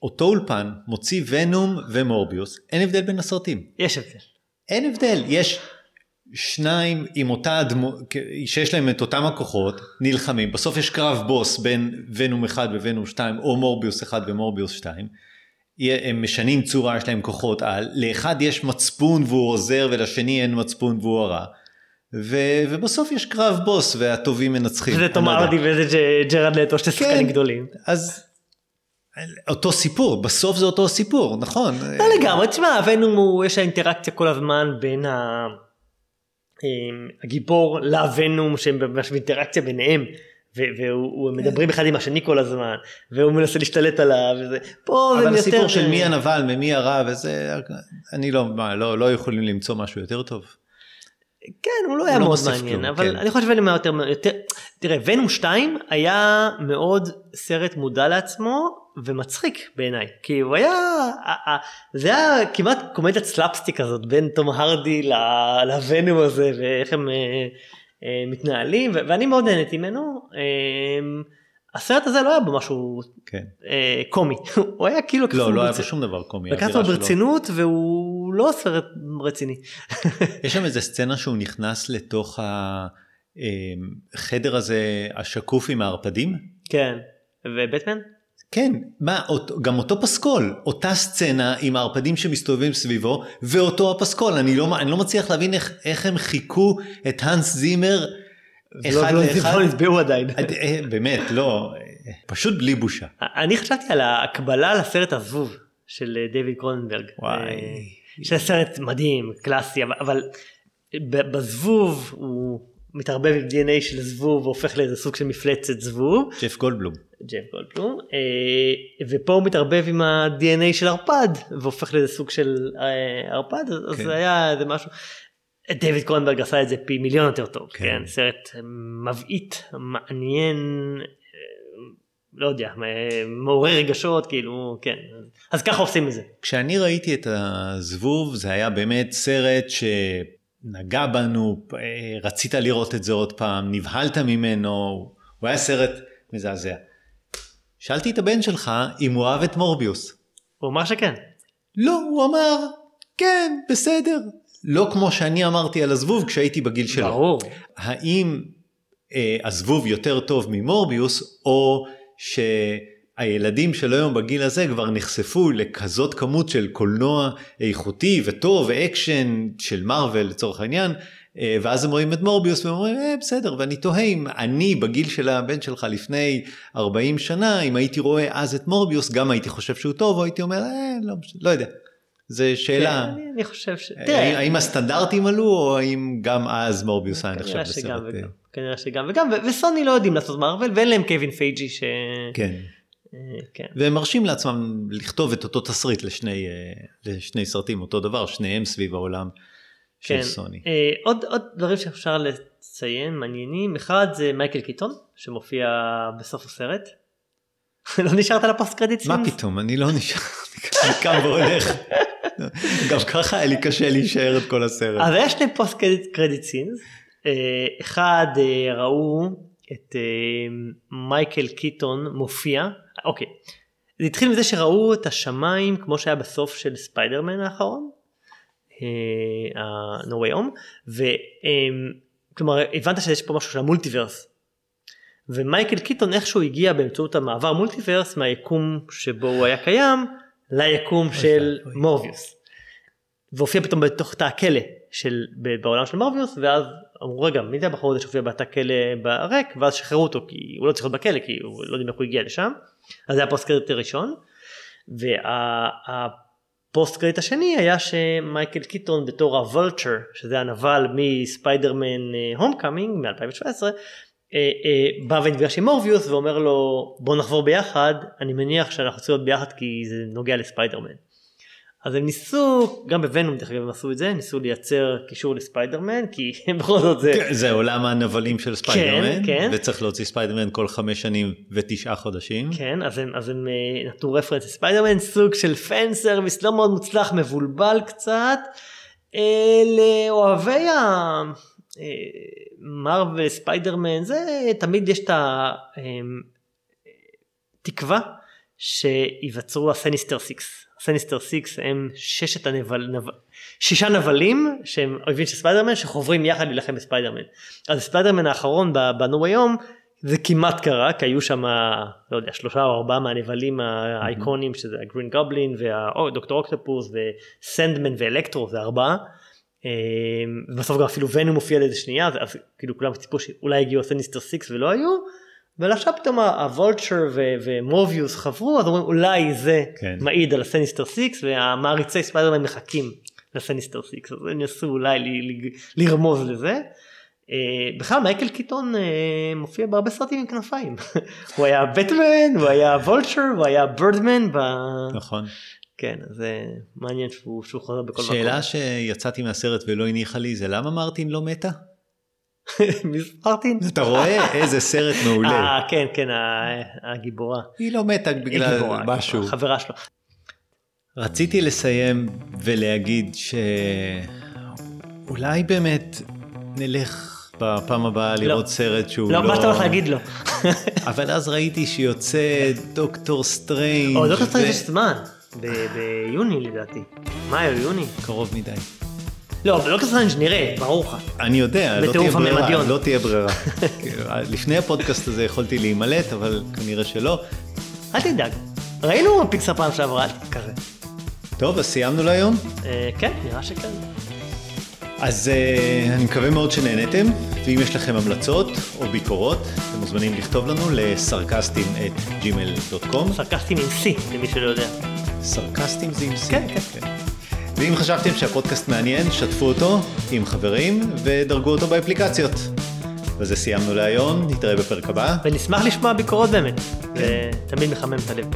אותו אולפן מוציא ונום ומורביוס, אין הבדל בין הסרטים. יש הבדל. אין הבדל, יש שניים עם אותה הדמות, שיש להם את אותם הכוחות, נלחמים, בסוף יש קרב בוס בין ונום 1 וונום 2, או מורביוס 1 ומורביוס 2. יהיה- הם משנים צורה, יש להם כוחות על, לאחד יש מצפון והוא עוזר ולשני אין מצפון והוא הרע. ו- ובסוף יש קרב בוס והטובים מנצחים. וזה תום לא יודע. ארדי וזה ג'רד לטו שחקנים כן. גדולים. אז אותו סיפור, בסוף זה אותו סיפור, נכון? לא לגמרי, תשמע, ונום יש האינטראקציה כל הזמן בין ה... הגיבור לוונום שהם ממש באינטראקציה ביניהם. והם מדברים אחד עם השני כל הזמן והוא מנסה להשתלט עליו וזה פה זה אבל יותר הסיפור של מי הנבל ומי הרע וזה, אני לא, מה, לא, לא יכולים למצוא משהו יותר טוב. כן הוא לא היה לא מאוד מעניין אבל כן. אני חושב שוונום היה יותר, יותר תראה ונום 2 היה מאוד סרט מודע לעצמו ומצחיק בעיניי כי הוא היה זה היה כמעט קומדיית סלאפסטיק כזאת בין תום הרדי לוונום הזה ואיך הם אה, אה, מתנהלים ואני מאוד נהניתי ממנו. אה, הסרט הזה לא היה בו משהו כן. אה, קומי הוא היה כאילו לא, לא היה. פה שום דבר קומי. לקחת אותו. ברצינות והוא לא סרט רציני. יש שם איזה סצנה שהוא נכנס לתוך החדר הזה השקוף עם הערפדים. כן. ובטמן? כן, מה, גם אותו פסקול, אותה סצנה עם הערפדים שמסתובבים סביבו, ואותו הפסקול, אני לא, אני לא מצליח להבין איך, איך הם חיכו את האנס זימר אחד לא- לא- לאחד. לא הצביעו עדיין. אה, אה, באמת, לא, פשוט בלי בושה. אני חשבתי על ההקבלה לסרט הזבוב של אה, דיוויד קרוננברג. וואי. שזה סרט מדהים, קלאסי, אבל- אבל ב- בזבוב הוא מתערבב עם DNA של זבוב והופך לאיזה סוג של מפלצת זבוב, ג'ף גולדבלום. ג'ף גולדבלום, אה, ופה הוא מתערבב עם ה-DNA של ערפד והופך לאיזה סוג של אה, ערפד, אז כן. זה היה איזה משהו. דיוויד קרוננברג עשה את זה פי מיליון יותר טוב, כן. כן, סרט מבעית, מעניין, אה, לא יודע, מעורר רגשות, כאילו, כן, אז ככה עושים את זה. כשאני ראיתי את הזבוב זה היה באמת סרט נגע בנו, אה, רצית לראות את זה עוד פעם, נבהלת ממנו, הוא היה סרט מזעזע. שאלתי את הבן שלך אם הוא אהב את מורביוס. הוא אמר שכן. לא, הוא אמר, כן, בסדר. לא כמו שאני אמרתי על הזבוב כשהייתי בגיל שלו. ברור. האם אה, הזבוב יותר טוב ממורביוס, או שהילדים של היום בגיל הזה כבר נחשפו לכזאת כמות של קולנוע איכותי וטוב ואקשן של מארוול לצורך העניין, אה, ואז הם רואים את מורביוס ואומרים אה, בסדר ואני תוהה אם אני בגיל של הבן שלך לפני 40 שנה אם הייתי רואה אז את מורביוס גם הייתי חושב שהוא טוב או הייתי אומר אה, לא, לא יודע. זה שאלה, כן, אני, אני חושב ש... האם, תראה, האם... הסטנדרטים עלו או האם גם אז מורביוס היה נחשב לסרט, אה, כנראה שגם וגם, וסוני לא יודעים לעשות מארוול ואין להם קווין פייגי ש... כן, אה, כן. והם מרשים לעצמם לכתוב את אותו תסריט לשני, אה, לשני סרטים אותו דבר, שניהם סביב העולם של כן. סוני. אה, עוד, עוד דברים שאפשר לציין מעניינים, אחד זה מייקל קיטון שמופיע בסוף הסרט. לא נשארת על ה post credit מה scenes? פתאום, אני לא נשאר, אני קם והולך. גם ככה היה לי קשה להישאר את כל הסרט. אז היה שני post credit, scenes. אה, אחד אה, ראו את אה, מייקל קיטון מופיע, אוקיי. זה התחיל מזה שראו את השמיים כמו שהיה בסוף של ספיידרמן האחרון. אה, ה-No way home. וכלומר הבנת שיש פה משהו של ה multiverse. ומייקל קיטון איכשהו הגיע באמצעות המעבר multiverse מהיקום שבו הוא היה קיים ליקום של. מורביוס. והופיע פתאום בתוך תא הכלא של בעולם של מורביוס ואז אמרו רגע מי זה הבחור הזה שהופיע בתא הכלא בריק ואז שחררו אותו כי הוא לא צריך להיות בכלא כי הוא לא יודעים איך הוא הגיע לשם. אז זה ה post credit הראשון. וה post credit השני היה שמייקל קיטון בתור הוולצ'ר שזה הנבל מספיידרמן Homecoming מ-2017 אה, אה, בא ונפגש עם מורביוס ואומר לו בוא נחבור ביחד אני מניח שאנחנו צריכים להיות ביחד כי זה נוגע לספיידרמן. אז הם ניסו גם בוונום דרך אגב הם עשו את זה ניסו לייצר קישור לספיידרמן כי בכל זאת זה כן, זה עולם הנבלים של ספיידרמן, כן. וצריך להוציא ספיידרמן כל חמש שנים ותשעה חודשים. כן אז הם אז הם אה, נתנו רפרנס לספיידרמן סוג של fan service לא מאוד מוצלח מבולבל קצת אה, לאוהבי המארוול ספיידרמן זה תמיד יש את התקווה שיווצרו ה Sinister Six. ה Sinister Six הם ששת הנבל, נב... שישה נבלים שהם אויבים של ספיידרמן שחוברים יחד להילחם בספיידרמן. אז ספיידרמן האחרון ב No Way Home זה כמעט קרה כי היו שם לא יודע שלושה או ארבעה מהנבלים האייקוניים שזה הגרין גובלין והדוקטור אוקטופוס וסנדמן ואלקטרו זה ארבעה. אה, ובסוף גם אפילו ונום מופיע לאיזה שנייה אז, כאילו כולם ציפו שאולי הגיעו Sinister Six ולא היו. ועכשיו פתאום הוולצ'ר ומורביוס חברו אז אומרים אולי זה כן. מעיד על ה Sinister Six והמעריצי ספיידרמן מחכים ל Sinister Six אז הם ניסו אולי ל- ל- לרמוז לזה. אה, בכלל מייקל קיטון אה, מופיע בהרבה סרטים עם כנפיים הוא היה בטמן הוא היה וולצ'ר הוא היה בירדמן ב... נכון. כן זה מעניין שהוא, שהוא חוזר בכל מקום. שאלה שיצאתי מהסרט ולא הניחה לי זה למה מרטין לא מתה? מרטין? אתה רואה איזה סרט מעולה. אה כן כן הגיבורה. היא לא מתה בגלל משהו. החברה שלו. רציתי לסיים ולהגיד שאולי באמת נלך בפעם הבאה לראות סרט שהוא לא, לא... מה שאתה הולך להגיד לו. אבל אז ראיתי שיוצא דוקטור סטריינג' או דוקטור סטרנג' יש זמן. ביוני לדעתי. מאי או יוני. קרוב מדי. לא, אבל דוקטור סטרנג' נראה, ברור לך. אני יודע, לא תהיה ברירה. לא תהיה ברירה. כאילו, לפני הפודקאסט הזה יכולתי להימלט, אבל כנראה שלא. אל תדאג. ראינו פיקסאר פעם שעברה, אל כזה. טוב, אז סיימנו להיום. אה, כן, נראה שכן. אז uh, אני מקווה מאוד שנהנתם, ואם יש לכם המלצות או ביקורות, אתם מוזמנים לכתוב לנו לסרקסטים את gmail.com. סרקסטים עם C, למי שלא יודע. סרקסטים זה עם C. כן, כן. ואם חשבתם שהפודקאסט מעניין, שתפו אותו עם חברים ודרגו אותו באפליקציות. וזה סיימנו להיום, נתראה בפרק הבא. ונשמח לשמוע ביקורות באמת. זה תמיד מחמם את הלב.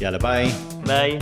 יאללה ביי. ביי.